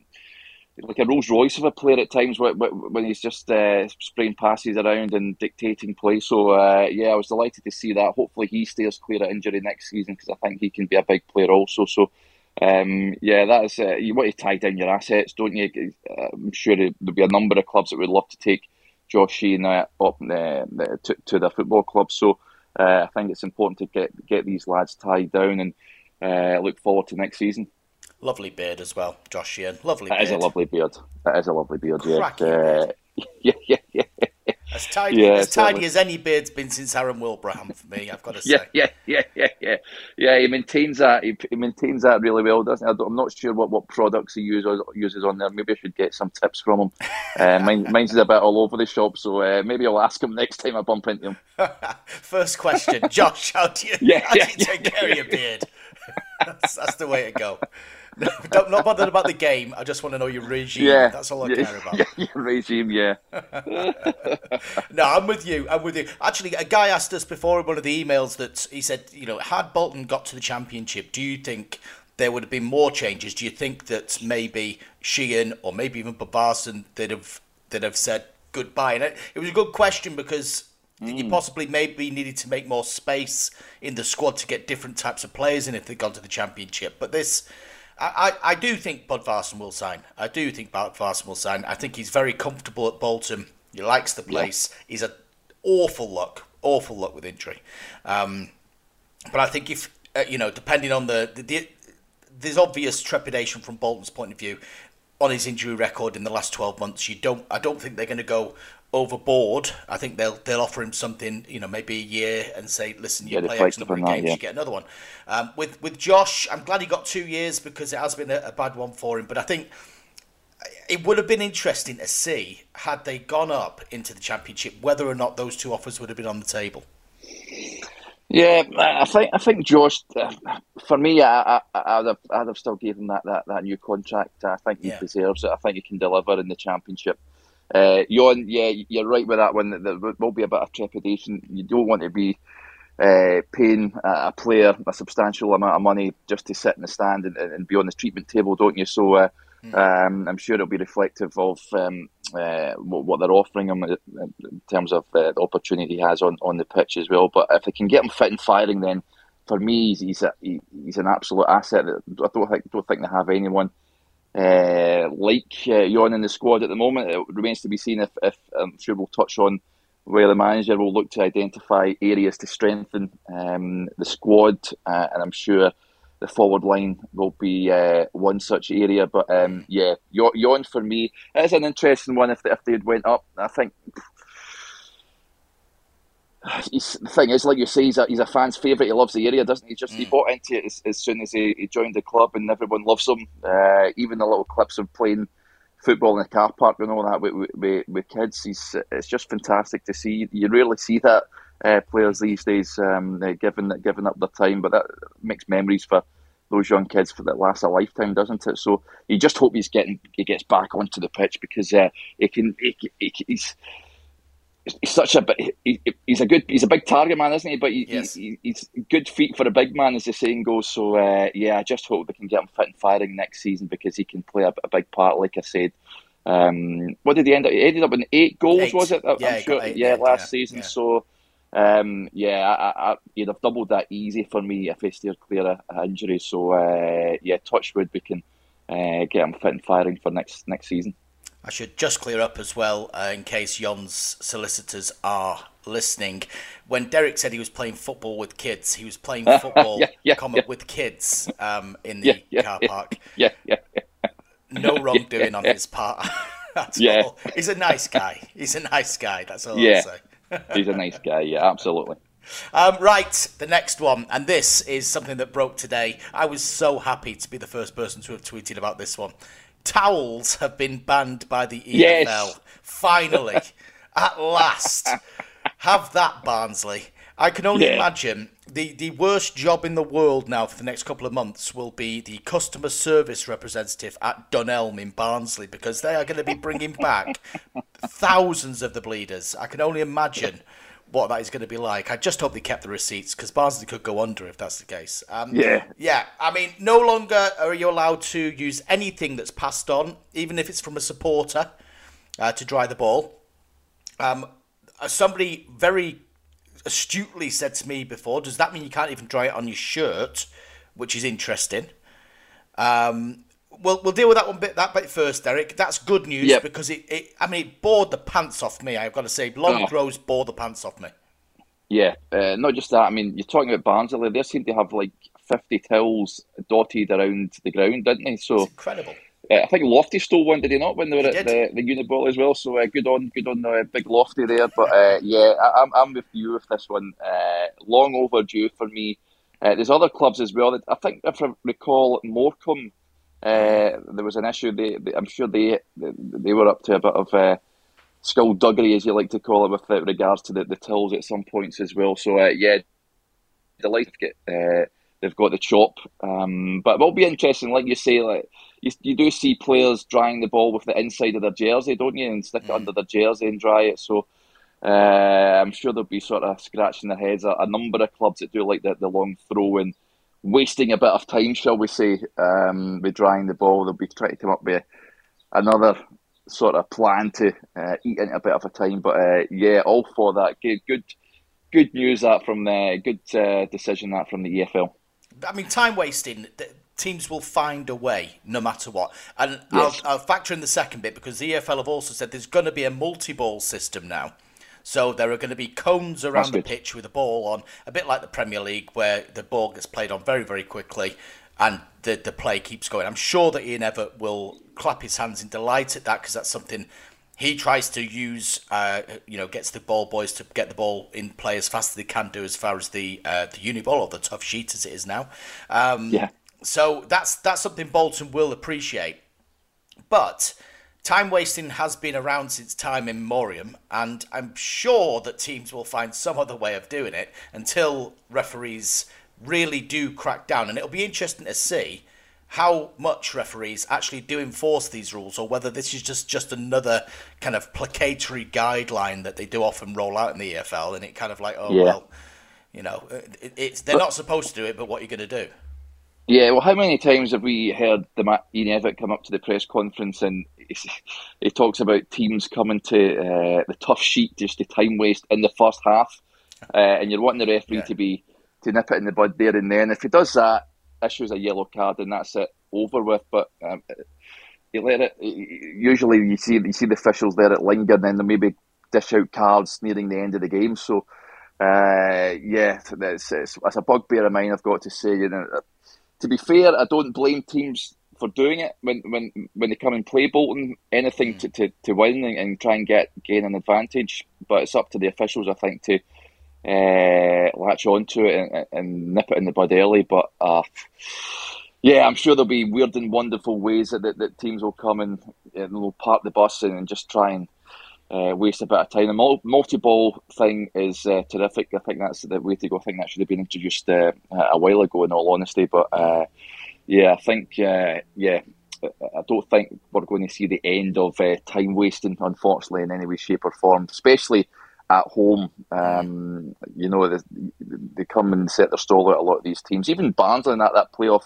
like a Rolls Royce of a player at times when, when he's just uh, spraying passes around and dictating play. So uh, yeah, I was delighted to see that. Hopefully he stays clear of injury next season because I think he can be a big player also. So um, yeah, that is uh, you want to tie down your assets, don't you? Uh, I'm sure there'll be a number of clubs that would love to take Josh Sheehan uh, up uh, to, to their football club. So uh, I think it's important to get get these lads tied down and uh, look forward to next season. Lovely beard as well, Josh Sheehan. Lovely That beard. is a lovely beard. That is a lovely beard. Yeah, uh, yeah, yeah, yeah, As tidy, Yeah, as tidy as any beard's been since Aaron Wilbraham for me, I've got to say. yeah, yeah, yeah, yeah, yeah. He maintains that. He, he maintains that really well, doesn't he? I I'm not sure what, what products he uses uses on there. Maybe I should get some tips from him. Uh, mine, mine's a bit all over the shop, so uh, maybe I'll ask him next time I bump into him. First question, Josh, how do you, Yeah, how do yeah, you take yeah, care of your beard? that's, that's the way to go. No, don't, not bothered about the game. I just want to know your regime. Yeah, That's all I yeah, care about. Yeah, yeah, regime, yeah. No, I'm with you. I'm with you. Actually, a guy asked us before in one of the emails that he said, you know, had Bolton got to the championship, do you think there would have been more changes? Do you think that maybe Sheehan or maybe even Bodvarsson that have that have said goodbye? And it, it was a good question because you mm. possibly maybe needed to make more space in the squad to get different types of players in if they'd gone to the championship. But this. I, I I do think Bodvarsson will sign. I do think Bodvarsson will sign. I think he's very comfortable at Bolton. He likes the place. He's an awful luck, awful luck with injury. Um, but I think if uh, you know, depending on the, the, the there's obvious trepidation from Bolton's point of view on his injury record in the last 12 months. You don't, I don't think they're going to go overboard. I think they'll they'll offer him something, you know, maybe a year and say, listen, you Yeah, play X number of for that, games, yeah. you get another one. Um, with with Josh, I'm glad he got two years because it has been a, a bad one for him. But I think it would have been interesting to see had they gone up into the championship whether or not those two offers would have been on the table. Yeah, I think I think Josh. Uh, for me, I, I I'd have I'd have still given that, that, that new contract. I think he Yeah. deserves it. I think he can deliver in the championship. Uh, yeah, you're right with that one. There will be a bit of trepidation. You don't want to be uh, paying a player a substantial amount of money just to sit in the stand and, and be on the treatment table, don't you? So uh, um, I'm sure it'll be reflective of um, uh, what, what they're offering him in terms of uh, the opportunity he has on, on the pitch as well. But if they can get him fit and firing, then for me, he's he's, a, he, he's an absolute asset. I don't think don't think they have anyone uh, like uh, Jon in the squad at the moment. It remains to be seen if, if I'm sure we'll touch on where the manager will look to identify areas to strengthen um, the squad, uh, and I'm sure the forward line will be uh, one such area. But um, yeah, Jon for me is an interesting one if if they'd went up. I think the thing is, like you say, he's a, he's a fan's favourite. He loves the area, doesn't he? Just mm. he bought into it as, as soon as he, he, joined the club, and everyone loves him. Uh, even the little clips of playing football in the car park and all that with, with, with kids, he's it's just fantastic to see. You rarely see that uh, players these days, um, uh, giving giving up their time, but that makes memories for those young kids for that lasts a lifetime, doesn't it? So you just hope he's getting he gets back onto the pitch because uh, he can he, he, he's he's such a he, he's a good he's a big target man, isn't he? But he, yes. he, he's good feet for a big man, as the saying goes. So uh, yeah, I just hope they can get him fit and firing next season because he can play a, a big part, like I said. Um, what did he end up? He ended up in eight goals, eight. was it? Yeah, sure, eight, yeah, last yeah, season. So. Um, yeah, I, I, he'd have doubled that easy for me if he steered clear of injury. So uh, yeah, touchwood, we can uh, get him fit and firing for next next season. I should just clear up as well, uh, in case Jon's solicitors are listening. When Derek said he was playing football with kids, he was playing football, yeah, yeah, yeah. with kids um, in the car park. Yeah, yeah, No wrongdoing on his part. That's Yeah. all. He's a nice guy. He's a nice guy. That's all Yeah. I'll say. He's a nice guy. Yeah, absolutely. Um, right, the next one, and this is something that broke today. I was so happy to be the first person to have tweeted about this one. Towels have been banned by the EFL. Yes. Finally, at last, have that Barnsley. I can only Yeah. imagine the, the worst job in the world now for the next couple of months will be the customer service representative at Dunelm in Barnsley because they are going to be bringing back thousands of the bleeders. I can only imagine what that is going to be like. I just hope they kept the receipts because Barnsley could go under if that's the case. Um, Yeah. yeah. I mean, no longer are you allowed to use anything that's passed on, even if it's from a supporter, uh, to dry the ball. Um, uh, somebody very astutely said to me before, does that mean you can't even dry it on your shirt? Which is interesting. Um, we'll, we'll deal with that one bit that bit first, Derek. That's good news Yep. because it, it I mean it bored the pants off me. I've got to say, long Oh. throws bore the pants off me. Yeah, uh, not just that. I mean, you're talking about Barnsley. They seem to have like 50 tills dotted around the ground, didn't they? So It's incredible. uh, I think Lofty stole one, did he not, when they were He at did. the, the UniBol as well? So uh, good on, good on uh, big Lofty there. But uh, yeah, I, I'm, I'm with you with this one. Uh, long overdue for me. Uh, there's other clubs as well. That I think if I recall, Morecambe. Uh, there was an issue. They, they, I'm sure they they were up to a bit of uh, skullduggery, as you like to call it, with uh, regards to the, the tills at some points as well. So uh, yeah, delighted to get uh, they've got the chop. Um, but it will be interesting, like you say, like you, you do see players drying the ball with the inside of their jersey, don't you, and stick it under their jersey and dry it. So uh, I'm sure they'll be sort of scratching their heads. A, a number of clubs that do like the, the long throw and wasting a bit of time, shall we say, um, with drying the ball. They'll be trying to come up with another sort of plan to uh, eat into a bit of a time. But uh, yeah, all for that. Good, good, good news that from the good uh, decision that from the EFL. I mean, time wasting. Teams will find a way, no matter what. And Yes. I'll, I'll factor in the second bit because the EFL have also said there's going to be a multi-ball system now. So there are going to be cones around the pitch with a ball on, a bit like the Premier League, where the ball gets played on very, very quickly, and the the play keeps going. I'm sure that Ian Evatt will clap his hands in delight at that because that's something he tries to use. Uh, you know, gets the ball boys to get the ball in play as fast as they can do, as far as the uh, the UniBol or the Toughsheet as it is now. Um, Yeah. So that's that's something Bolton will appreciate. But time wasting has been around since time immemorial, and I'm sure that teams will find some other way of doing it until referees really do crack down. And it'll be interesting to see how much referees actually do enforce these rules, or whether this is just just another kind of placatory guideline that they do often roll out in the EFL, and it kind of like, oh Yeah. well, you know, it, it's they're not supposed to do it, but what are you going to do? Yeah, well, how many times have we heard the Ma- Ian Evatt come up to the press conference and he, talks about teams coming to uh, the Toughsheet just to time waste in the first half, uh, and you're wanting the referee Yeah. to be to nip it in the bud there and then. If he does that, issues a yellow card, and that's it over with. But um, you let it. Usually, you see you see the officials there at linger, and then they maybe dish out cards nearing the end of the game. So, uh, yeah, it's, it's, it's, a bugbear of mine. I've got to say, you know, to be fair, I don't blame teams for doing it when when when they come and play Bolton. Anything mm. to, to, to win and, and, try and get gain an advantage, but it's up to the officials, I think, to uh, latch onto it and, and, nip it in the bud early. But uh, yeah, I'm sure there'll be weird and wonderful ways that, that, that teams will come and, and will park the bus and, and just try and uh, waste a bit of time. The multi ball thing is uh, terrific. I think that's the way to go. I think that should have been introduced uh, a while ago, in all honesty. But uh, yeah, I think uh, yeah, I don't think we're going to see the end of uh, time wasting, unfortunately, in any way, shape, or form, especially at home. Um, you know, they, they come and set their stall out a lot of these teams. Even Barnsley that, that playoff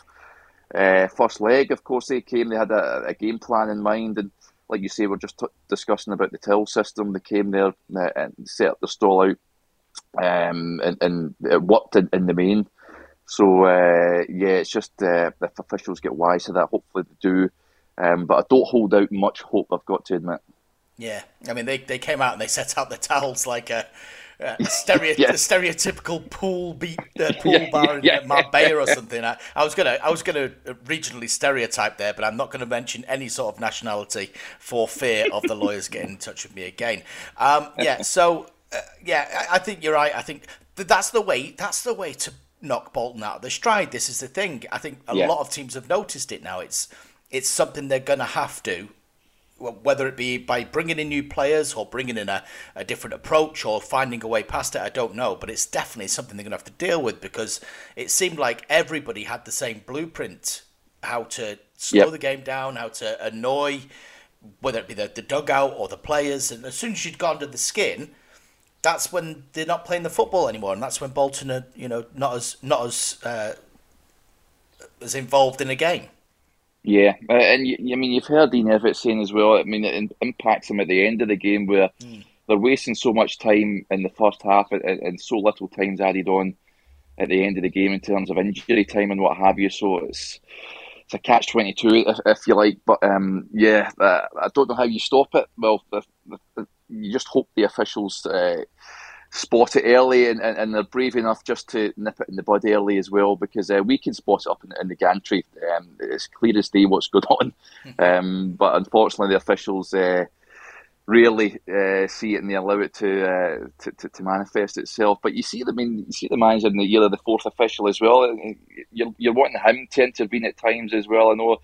uh, first leg, of course, they came, they had a, a, game plan in mind. And like you say, we're just t- discussing about the till system. They came there uh, and set the stall out, um, and, and, it worked in, in the main. So, uh, yeah, it's just uh, if officials get wise to that, hopefully they do. Um, but I don't hold out much hope, I've got to admit. Yeah, I mean they, they came out and they set out the towels like a, a, stereo, yeah. a stereotypical pool beat uh, pool yeah, bar in yeah, Marbella or something. I, I, was gonna I was gonna regionally stereotype there, but I'm not going to mention any sort of nationality for fear of the lawyers getting in touch with me again. Um, yeah, so uh, yeah, I, I think you're right. I think that's the way that's the way to knock Bolton out of the stride. This is the thing. I think a lot of teams have noticed it now. It's it's something they're going to have to whether it be by bringing in new players or bringing in a, a different approach or finding a way past it, I don't know. But it's definitely something they're going to have to deal with because it seemed like everybody had the same blueprint how to slow yep. the game down, how to annoy, whether it be the, the dugout or the players. And as soon as you'd gone to the skin, that's when they're not playing the football anymore, and that's when Bolton are, you know, not as not as uh, as involved in a game. Yeah, uh, and you, I mean you've heard Ian Evatt saying as well. I mean it impacts them at the end of the game where mm. they're wasting so much time in the first half and, and, so little time's added on at the end of the game in terms of injury time and what have you. So it's it's a catch twenty two if, if, you like. But um, yeah, uh, I don't know how you stop it. Well, the, the, you just hope the officials. Uh, spot it early and, and, and, they're brave enough just to nip it in the bud early as well because uh, we can spot it up in, in the gantry. Um, it's clear as day what's going on. Hmm. Um, but unfortunately, the officials uh, rarely uh, see it and they allow it to, uh, to, to, to, manifest itself. But you see the I mean, you see the manager in the year of the fourth official as well. You're, you're wanting him to intervene at times as well. I know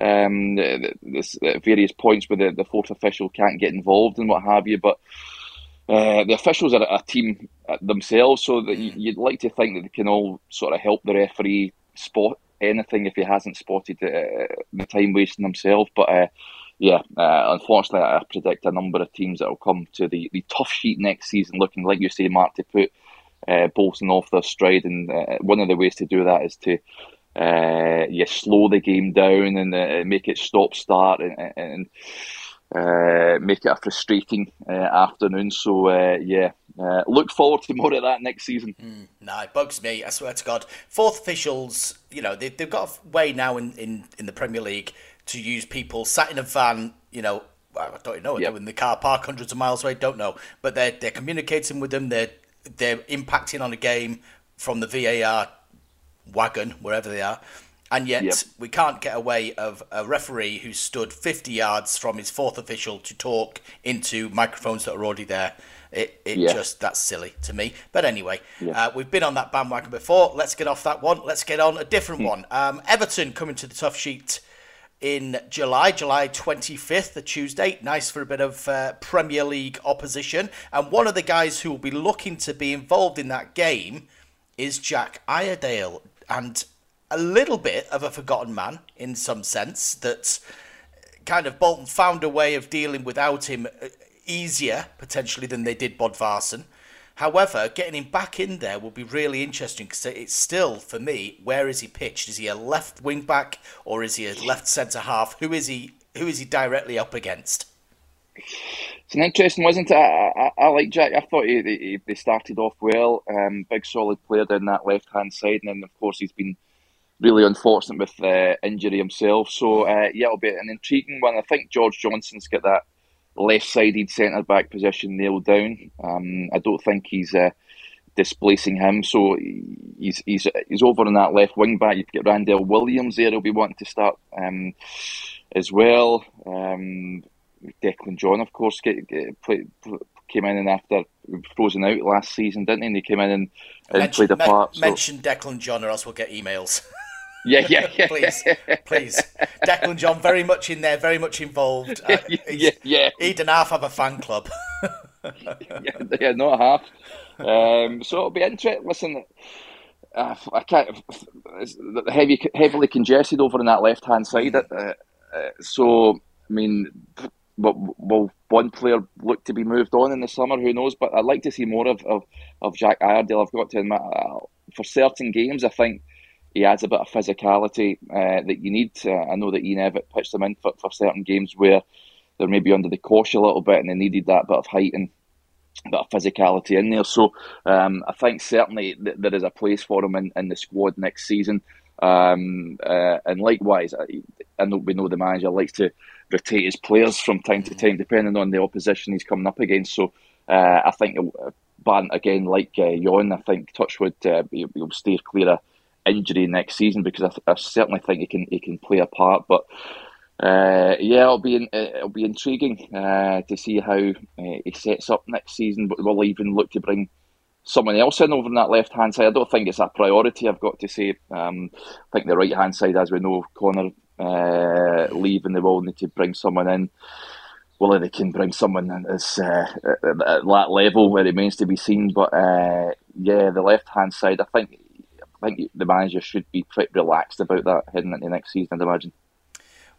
um, there's various points where the, the fourth official can't get involved and what have you, but uh, the officials are a team themselves, so that mm. you'd like to think that they can all sort of help the referee spot anything if he hasn't spotted uh, the time wasting himself. But uh, yeah, uh, unfortunately, I predict a number of teams that will come to the, the Toughsheet next season, looking like you say, Mark, to put uh, Bolton off their stride. And uh, one of the ways to do that is to uh, yeah, slow the game down and uh, make it stop start and, and uh, make it a frustrating uh, afternoon. So uh, yeah, uh, look forward to more of that next season. Mm, nah, it bugs me. I swear to God, fourth officials, you know, they, they've got a way now in, in, in the Premier League to use people sat in a van, you know. I don't know. Yep. in the car park hundreds of miles away. Don't know, but they're they're communicating with them. They're they're impacting on a game from the VAR wagon wherever they are and yet yep. we can't get away of a referee who stood 50 yards from his fourth official to talk into microphones that are already there. It, it yeah. just that's silly to me. But anyway, yeah. uh, we've been on that bandwagon before. Let's get off that one. Let's get on a different hmm. one. Um, Everton coming to the Toughsheet in July, July 25th, the Tuesday. Nice for a bit of uh, Premier League opposition. And one of the guys who will be looking to be involved in that game is Jack Iredale. And a little bit of a forgotten man in some sense that kind of Bolton found a way of dealing without him uh, easier potentially than they did Bodvarsson. However, getting him back in there will be really interesting because it's still, for me, where is he pitched? Is he a left wing back or is he a left centre half? Who is he? Who is he directly up against? It's an interesting, wasn't it? I, I, I like Jack. I thought he, he, they started off well. Um, big solid player down that left hand side, and then of course he's been really unfortunate with uh, injury himself. So uh, yeah, it'll be an intriguing one. I think George Johnston's got that left-sided centre back position nailed down. Um, I don't think he's uh, displacing him, so he's he's he's over on that left wing back. You've got Randell Williams there. He'll be wanting to start um, as well. Um, Declan John, of course, get, get, play, came in and after frozen out last season, didn't he? And he came in and, and mention, played a part. Me- so. Mention Declan John, or else we'll get emails. Yeah, yeah, yeah. please, please. Declan John, very much in there, very much involved. Uh, yeah, yeah. He'd and half have a fan club. yeah, yeah, not half. Um, so it'll be interesting. Listen, uh, I can't. heavy, heavily congested over on that left hand side. Uh, uh, so I mean, will one player look to be moved on in the summer? Who knows? But I'd like to see more of, of, of Jack Iredale. I've got to admit, uh, for certain games, I think he adds a bit of physicality uh, that you need. Uh, I know that Ian Evatt pitched them in for, for certain games where they're maybe under the cosh a little bit and they needed that bit of height and bit of physicality in there. So um, I think certainly th- there is a place for him in, in the squad next season. Um, uh, and likewise, I, I, know we know the manager likes to rotate his players from time to time, depending on the opposition he's coming up against. So uh, I think, uh, Bant again, like uh, Jon, I think Touchwood uh, will steer clear of injury next season because I, th- I, certainly think he can he can play a part. But uh, yeah, it'll be in, it'll be intriguing uh, to see how uh, he sets up next season. But we'll even look to bring someone else in over on that left hand side. I don't think it's a priority. I've got to say. Um, I think the right hand side, as we know, Connor uh, leaving, they will need to bring someone in. Well, they can bring someone in as, uh, at, at that level where it remains to be seen. But uh, yeah, the left hand side, I think I think the manager should be pretty relaxed about that heading into next season. I'd imagine.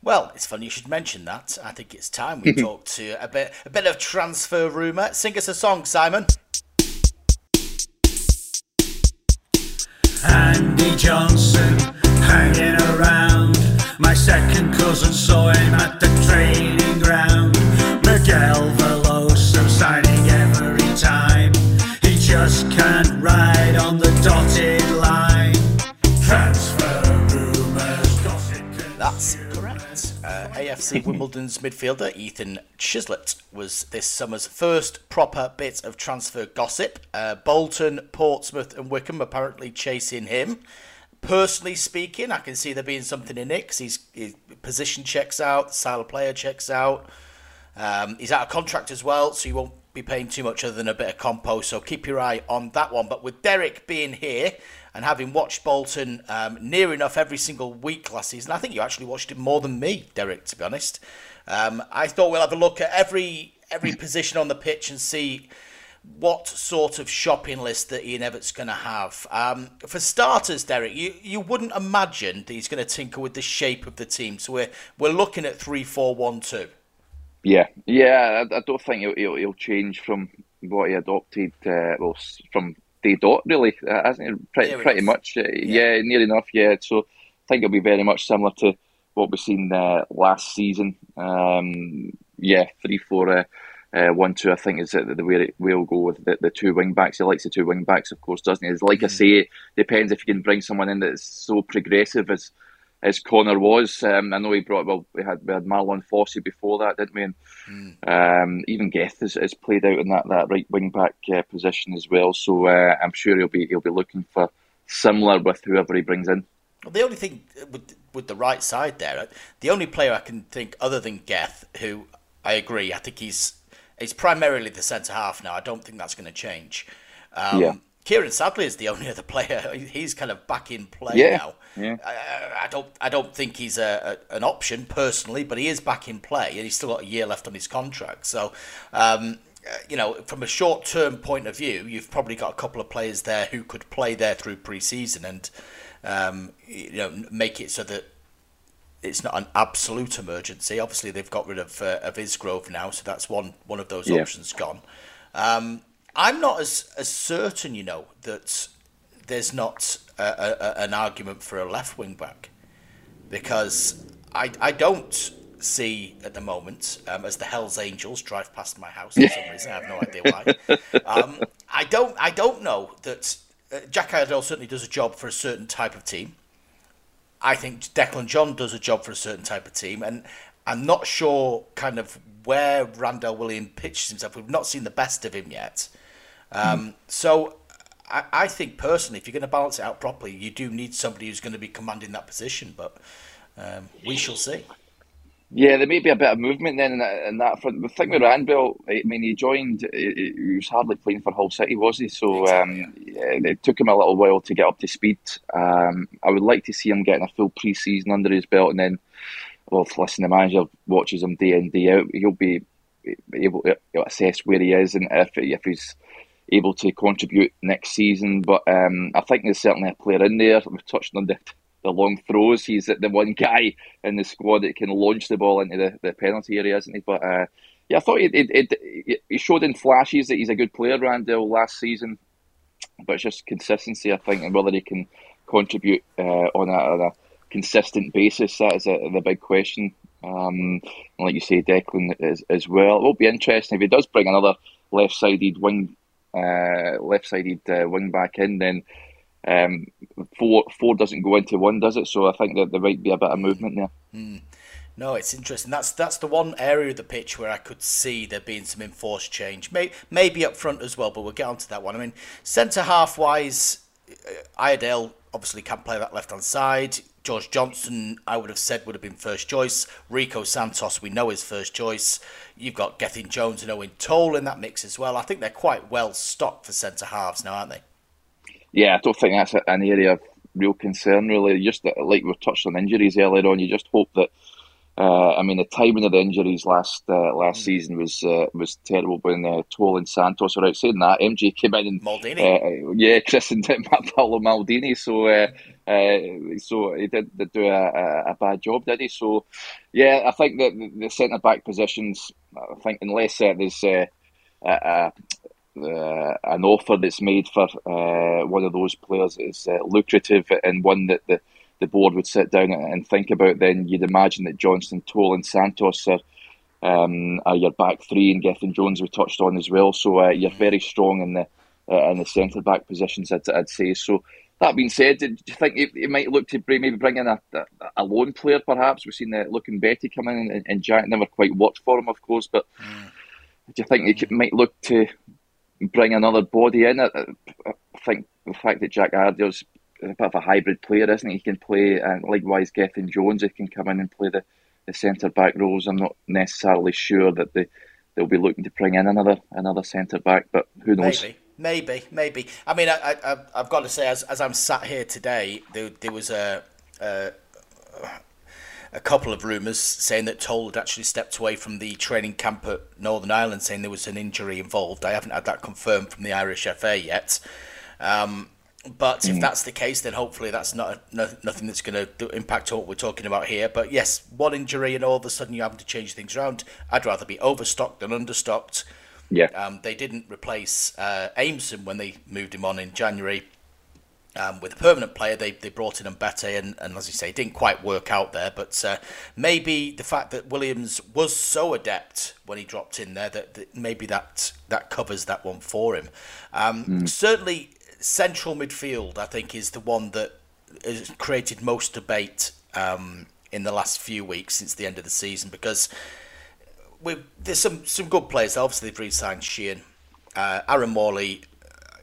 Well, it's funny you should mention that. I think it's time we talk to a bit a bit of transfer rumour. Sing us a song, Simon. Andy Johnson hanging around. Second cousin saw him at the training ground. Miguel Veloso signing every time. He just can't ride on the dotted line. Transfer rumours, gossip. That's correct. Uh, AFC Wimbledon's midfielder Ethan Chislett was this summer's first proper bit of transfer gossip. Uh, Bolton, Portsmouth, and Wycombe apparently chasing him. Personally speaking, I can see there being something in it because his, position checks out, style of player checks out. Um, he's out of contract as well, so you won't be paying too much other than a bit of compo. So keep your eye on that one. But with Derek being here and having watched Bolton um, near enough every single week last season, I think you actually watched it more than me, Derek. To be honest, um, I thought we'll have a look at every every position on the pitch and see what sort of shopping list that Ian Evatt's going to have. Um, for starters, Derek, you, you wouldn't imagine that he's going to tinker with the shape of the team. So we're we're looking at three four one two. Yeah, yeah. I, I don't think he'll, he'll, he'll, change from what he adopted. Uh, well, from day dot really, uh, hasn't he? Pretty, pretty much. Uh, yeah. yeah. near enough. Yeah. So I think it'll be very much similar to what we've seen uh, last season. Um, yeah, three four. Uh, one two, I think, is the way it will go with the, the two wing backs. He likes the two wing backs, of course, doesn't he? It's like mm. I say, it depends if you can bring someone in that's so progressive as as Connor was. Um, I know he brought well, we had we had Marlon Fossey before that, didn't we? And mm. um, even Geth has, has, played out in that, that right wing back uh, position as well. So uh, I'm sure he'll be he'll be looking for similar with whoever he brings in. Well, the only thing with with the right side there, the only player I can think other than Geth, who I agree, I think he's he's primarily the centre half now. I don't think that's going to change. Um, yeah. Kieran Sadlier is the only other player. He's kind of back in play yeah. now. Yeah. I, I, don't. I don't think he's a, a, an option personally, but he is back in play, and he's still got a year left on his contract. So, um, you know, from a short term point of view, you've probably got a couple of players there who could play there through pre-season and um, you know make it so that it's not an absolute emergency. Obviously, they've got rid of uh, of Isgrove now, so that's one one of those yeah. options gone. Um, I'm not as as certain, you know, that there's not a, a, an argument for a left wing back because I I don't see at the moment um, as the Hell's Angels drive past my house for some reason. I have no idea why. Um, I don't. I don't know that uh, Jack Iredale certainly does a job for a certain type of team. I think Declan John does a job for a certain type of team, and I'm not sure kind of where Randell Williams pitches himself. We've not seen the best of him yet. Um, mm. So I, I, think personally, if you're going to balance it out properly, you do need somebody who's going to be commanding that position. But um, we shall see. Yeah, there may be a bit of movement then in that, in that front. The thing with Randell, I mean, he joined, he, he was hardly playing for Hull City, was he? So um. Yeah, it took him a little while to get up to speed. Um, I would like to see him getting a full pre season under his belt and then, well, listen, the manager watches him day in, day out, he'll be able to assess where he is and if, if he's able to contribute next season. But um, I think there's certainly a player in there. We've touched on the, the long throws. He's the one guy in the squad that can launch the ball into the, the penalty area, isn't he? But uh, yeah, I thought he, he, he, showed in flashes that he's a good player, Randell, last season. But it's just consistency, I think, and whether he can contribute uh, on, a, on, a, consistent basis. That is a, the big question. Um, like you say, Declan as, as well. It will be interesting if he does bring another left-sided wing uh, left-sided uh, wing back in, then um, four four doesn't go into one, does it? So I think that there might be a bit of movement there. Mm. No, it's interesting. That's that's the one area of the pitch where I could see there being some enforced change. May, maybe up front as well, but we'll get on to that one. I mean, centre half wise, uh, Iredale obviously can't play that left hand side. George Johnston, I would have said, would have been first choice. Rico Santos, we know is first choice. You've got Gethin Jones and Eoin Toal in that mix as well. I think they're quite well stocked for centre halves now, aren't they? Yeah, I don't think that's an area of real concern, really. Just like we touched on injuries earlier on, you just hope that uh, I mean, the timing of the injuries last uh, last mm. season was uh, was terrible when uh, Toal and Santos were out. Saying that, MJ came in and Maldini, uh, yeah, christened him Paolo Maldini. So uh, uh, so he did, did do a, a, bad job, did he? So yeah, I think that the, the centre back positions. I think unless there's a, a, an offer that's made for one of those players is lucrative and one that the the board would sit down and think about, then you'd imagine that Johnston, Toal, and Santos are, um, are your back three, and Gethin Jones we touched on as well. So uh, you're very strong in the uh, in the centre back positions, I'd, I'd, say. So that being said, do you think it, might look to bring, maybe bring in a, a, lone player, perhaps? We've seen uh, Luke Mbete come in, and, and, Jack never quite worked for him, of course. But mm. do you think it might look to bring another body in? I, I think the fact that Jack Iredale's a bit of a hybrid player, isn't he? He can play, and likewise, Gethin Jones, he can come in and play the, the centre back roles. I'm not necessarily sure that they they'll be looking to bring in another another centre back, but who knows? Maybe. Maybe, maybe. I mean, I, I, I've got to say, as, as I'm sat here today, there, there was a, a, a couple of rumours saying that Toal had actually stepped away from the training camp at Northern Ireland, saying there was an injury involved. I haven't had that confirmed from the Irish FA yet. Um, but if mm. that's the case, then hopefully that's not no, nothing that's going to impact what we're talking about here. But yes, one injury and all of a sudden you're having to change things around. I'd rather be overstocked than understocked. Yeah. Um, they didn't replace uh, Aimson when they moved him on in January um, with a permanent player. They, they brought in Mbete, and, and as you say, didn't quite work out there. But uh, maybe the fact that Williams was so adept when he dropped in there that, that maybe that that covers that one for him. Um, mm. Certainly central midfield, I think, is the one that has created most debate um, in the last few weeks since the end of the season because there's some, some good players. Obviously, they've re-signed Sheehan. Uh, Aaron Morley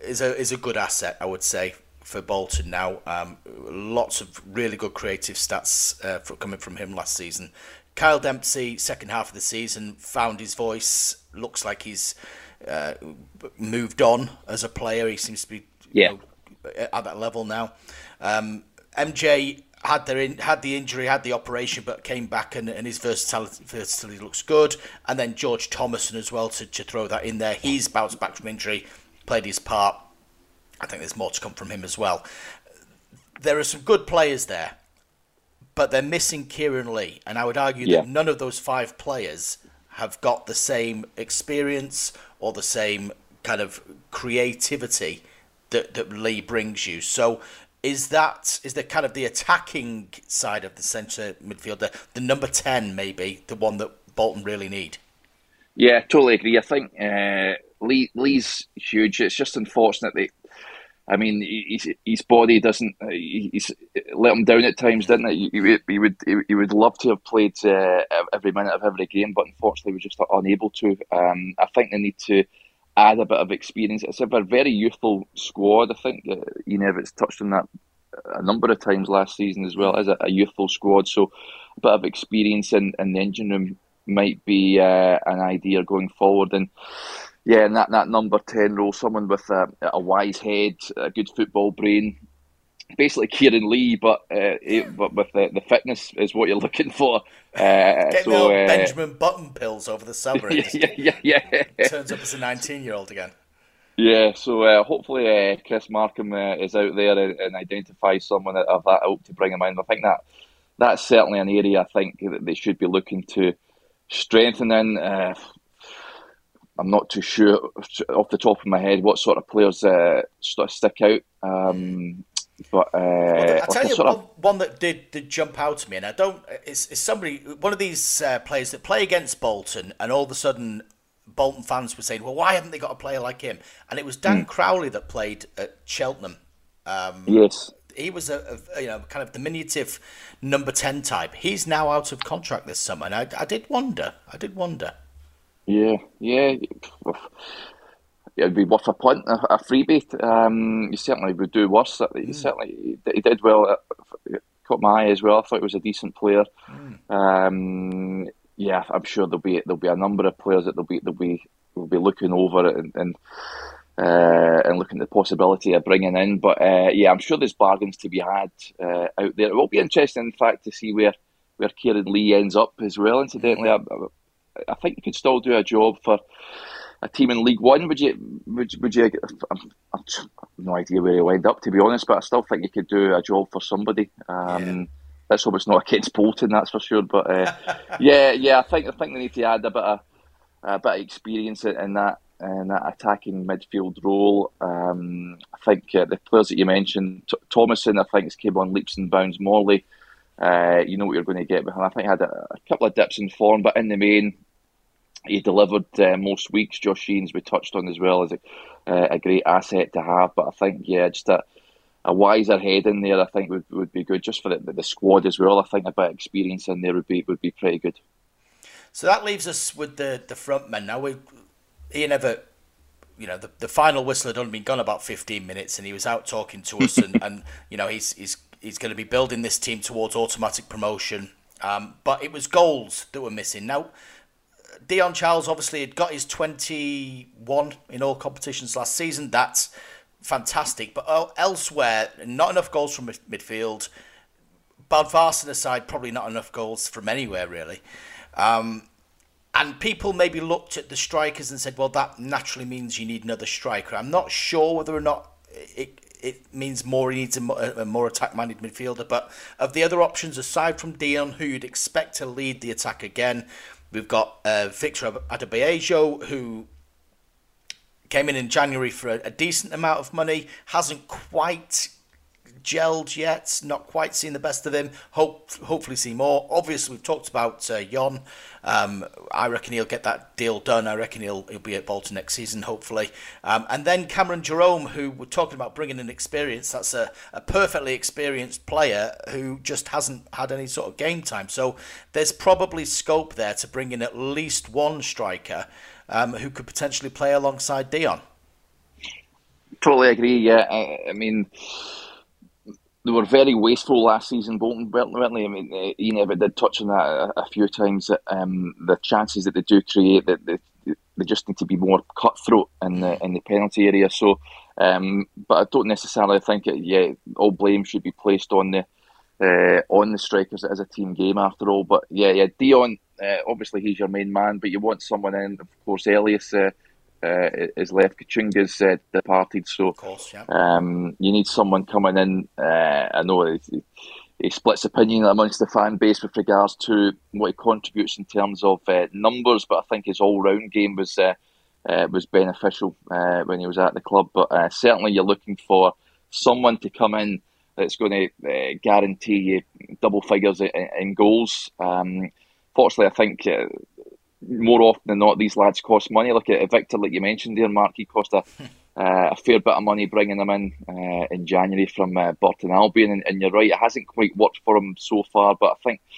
is a is a good asset, I would say, for Bolton now. Um, lots of really good creative stats uh, for, coming from him last season. Kyle Dempsey, second half of the season, found his voice. Looks like he's uh, moved on as a player. He seems to be yeah. Know, at that level now. Um, MJ had their in, had the injury, had the operation, but came back and, and his versatility, versatility looks good. And then George Thomason as well to, to throw that in there. He's bounced back from injury, played his part. I think there's more to come from him as well. There are some good players there, but they're missing Kieran Lee, and I would argue yeah. that none of those five players have got the same experience or the same kind of creativity that, that Lee brings you. So is that is the kind of the attacking side of the centre midfielder, the number ten maybe the one that Bolton really need. Yeah, totally agree. I think uh, Lee Lee's huge. It's just unfortunate that I mean, his, his body doesn't. He's let him down at times, didn't it? He, he would he would love to have played uh, every minute of every game, but unfortunately, we're just unable to. Um, I think they need to add a bit of experience. It's a very youthful squad. I think uh, Ian Evatt touched on that a number of times last season as well as a, a youthful squad. So a bit of experience in, in the engine room might be uh, an idea going forward and yeah, and that, that number 10 role, someone with a, a wise head, a good football brain, basically Kieran Lee, but uh, but with the, the fitness is what you're looking for. Uh, Get so, the uh, Benjamin Button pills over the summer. yeah, yeah, yeah. Turns up as a 19 year old again. Yeah, so uh, hopefully uh, Chris Markham uh, is out there and, and identifies someone of that hope to bring him in. I think that that's certainly an area I think that they should be looking to strengthen in. I'm not too sure off the top of my head what sort of players uh, stick out. Um, but uh, well, I tell you, one, of... one, that did, did jump out to me, and I don't. It's, it's somebody, one of these uh, players that play against Bolton, and all of a sudden, Bolton fans were saying, "Well, why haven't they got a player like him?" And it was Dan mm. Crowley that played at Cheltenham. Um, yes, he was a, a, you know kind of diminutive number ten type. He's now out of contract this summer, and I, I did wonder. I did wonder. Yeah, yeah. It'd be worth a punt, a, a freebie. Um, he certainly would do worse. He mm. certainly he did well. It caught my eye as well. I thought he was a decent player. Mm. Um, yeah, I'm sure there'll be there'll be a number of players that they'll be they'll be will be looking over it and and, uh, and looking at the possibility of bringing in. But uh, yeah, I'm sure there's bargains to be had uh, out there. It will be interesting, in fact, to see where where Kieran Lee ends up as well. Incidentally, I, I think you could still do a job for a team in League One. Would you? Would, would you? I've, I've no idea where he'll end up, to be honest. But I still think you could do a job for somebody. Um, yeah. Let's hope it's not against Bolton, that's for sure. But uh, yeah, yeah, I think I think they need to add a bit of a bit of experience in that in that attacking midfield role. Um, I think uh, the players that you mentioned, T- Thomason, I think has came on leaps and bounds. Morley, uh, you know what you're going to get with him. I think he had a, a couple of dips in form, but in the main, he delivered uh, most weeks. Josh Sheehan we touched on as well as a, uh, a great asset to have. But I think yeah, just a, a wiser head in there, I think would, would be good just for the, the squad as well. I think a bit of experience in there would be would be pretty good. So that leaves us with the the front men. Now we Ian Evatt, you know, the, the final whistle had only been gone about fifteen minutes, and he was out talking to us, and, and you know he's he's he's going to be building this team towards automatic promotion. Um, but it was goals that were missing. Now Dion Charles obviously had got his 21 in all competitions last season. That's fantastic. But uh, elsewhere, not enough goals from midfield. Bodvarsson aside, probably not enough goals from anywhere, really. Um, and people maybe looked at the strikers and said, well, that naturally means you need another striker. I'm not sure whether or not it, it means more he needs a, a more attack minded midfielder. But of the other options, aside from Dion, who you'd expect to lead the attack again, We've got uh, Victor Adeboyejo, who came in in January for a, a, decent amount of money, hasn't quite gelled yet, not quite seen the best of him. Hope, hopefully see more. Obviously, we've talked about uh, Jon. Um, I reckon he'll get that deal done. I reckon he'll he'll be at Bolton next season, hopefully. Um, and then Cameron Jerome, who we're talking about bringing in experience. That's a, a perfectly experienced player who just hasn't had any sort of game time. So there's probably scope there to bring in at least one striker um, who could potentially play alongside Dion. Totally agree. Yeah, I, I mean they were very wasteful last season, Bolton, weren't? I mean, Ian Evatt did touch on that a, a few times. That um, the chances that they do create, that they, they just need to be more cutthroat in the in the penalty area. So, um, but I don't necessarily think it. Yeah, all blame should be placed on the uh, on the strikers. Is a team game after all. But yeah, yeah, Dion. Uh, obviously, he's your main man, but you want someone in. Of course, Elias. Uh, uh, is left. Kachunga's uh, departed, so course, yeah. um, you need someone coming in. Uh, I know he, he, splits opinion amongst the fan base with regards to what he contributes in terms of uh, numbers, but I think his all-round game was uh, uh, was beneficial when he was at the club. But certainly, you're looking for someone to come in that's going to uh, guarantee you double figures in, in goals. Um, fortunately, I think uh, more often than not, these lads cost money. Look at Victor, like you mentioned there, Mark. He cost a, uh, a fair bit of money bringing him in uh, in January from uh, Burton Albion, and, and, you're right, it hasn't quite worked for him so far. But I think.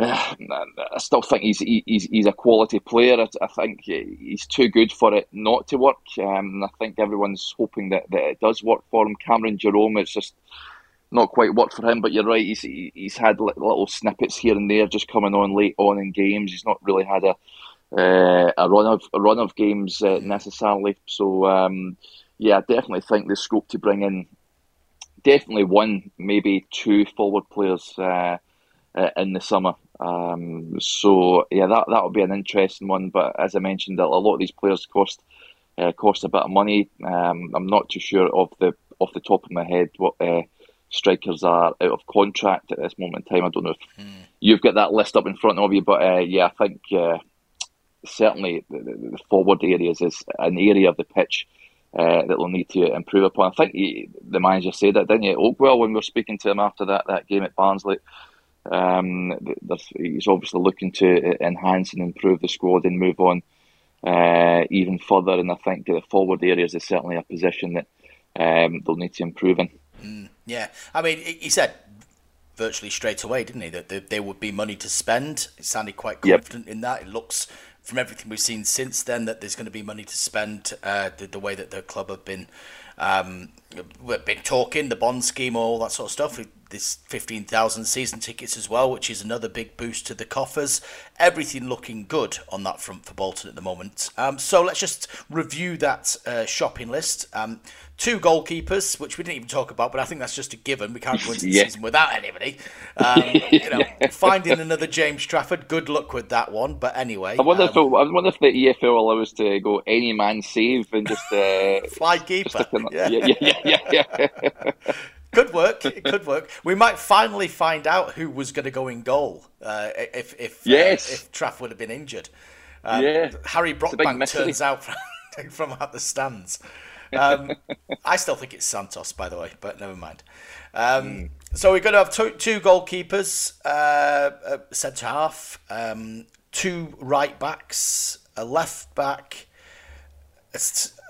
I still think he's he's he's a quality player. I, I, think he's too good for it not to work. Um, I think everyone's hoping that, that it does work for him. Cameron Jerome, it's just not quite worked for him, but you're right. He's he's had little snippets here and there, just coming on late on in games. He's not really had a uh, a run of a run of games uh, necessarily. So um, yeah, I definitely think there's scope to bring in definitely one, maybe two forward players uh, uh in the summer. Um, so yeah, that that would be an interesting one. But as I mentioned, a lot of these players cost uh, cost a bit of money. Um, I'm not too sure of the off the top of my head what uh, strikers are out of contract at this moment in time. I don't know if mm. you've got that list up in front of you, but uh, yeah, I think uh, certainly the, the, forward areas is an area of the pitch uh, that they'll need to improve upon. I think he, the manager said that, didn't he, Oakwell, when we were speaking to him after that, that game at Barnsley. Um, he's obviously looking to enhance and improve the squad and move on uh, even further. And I think the forward areas is certainly a position that um, they'll need to improve in. Mm. Yeah, I mean, he said virtually straight away, didn't he, that there would be money to spend. He sounded quite confident yep. in that. It looks, from everything we've seen since then, that there's going to be money to spend. Uh, the, the way that the club have been, um, been talking, the bond scheme, all that sort of stuff this 15,000 season tickets as well, which is another big boost to the coffers. Everything looking good on that front for Bolton at the moment. Um, so let's just review that uh, shopping list. Um, two goalkeepers, which we didn't even talk about, but I think that's just a given. We can't go into the yeah. season without anybody. Um, you know, finding another James Trafford, good luck with that one. But anyway, I wonder, if, um, I wonder if the EFL will allow us to go any man save and just uh, fly keeper. Just yeah. yeah, yeah, yeah, yeah. Could work. It could work. We might finally find out who was going to go in goal uh, if if uh, yes. uh, if Traff would have been injured. Um, yeah. Harry Brockbank turns out from, from out the stands. Um, I still think it's Santos, by the way, but never mind. Um, mm. So we're going to have two, two goalkeepers, uh, centre half, um, two right backs, a left back, a,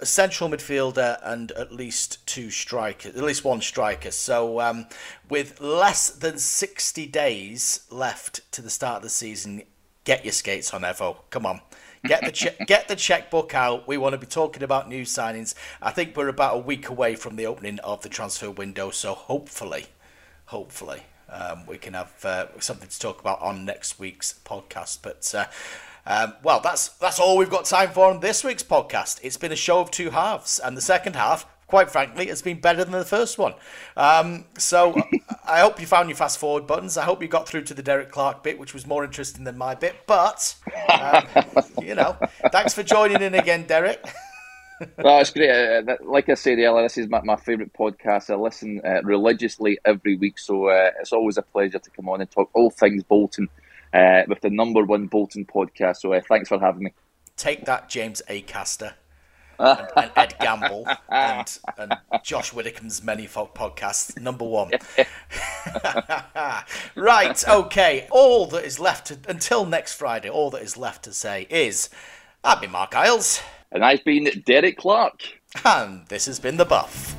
a, central midfielder, and at least two strikers, at least one striker. So um, with less than 60 days left to the start of the season, get your skates on, Evo. Come on. Get the che- get the checkbook out. We want to be talking about new signings. I think we're about a week away from the opening of the transfer window, so hopefully, hopefully, um, we can have uh, something to talk about on next week's podcast. But uh, um, well, that's that's all we've got time for on this week's podcast. It's been a show of two halves, and the second half quite frankly, has been better than the first one. Um, so I hope you found your fast forward buttons. I hope you got through to the Derek Clark bit, which was more interesting than my bit. But, um, you know, thanks for joining in again, Derek. well, it's great. Uh, like I said earlier, this is my, my favourite podcast. I listen uh, religiously every week, so uh, it's always a pleasure to come on and talk all things Bolton uh, with the number one Bolton podcast. So uh, thanks for having me. Take that, James Acaster and, and, Ed Gamble and, and Josh Widdicombe's many folk podcasts. Number one. right, okay. All that is left to, until next Friday, all that is left to say is I've been Marc Iles. And I've been Derek Clark. And this has been The Buff.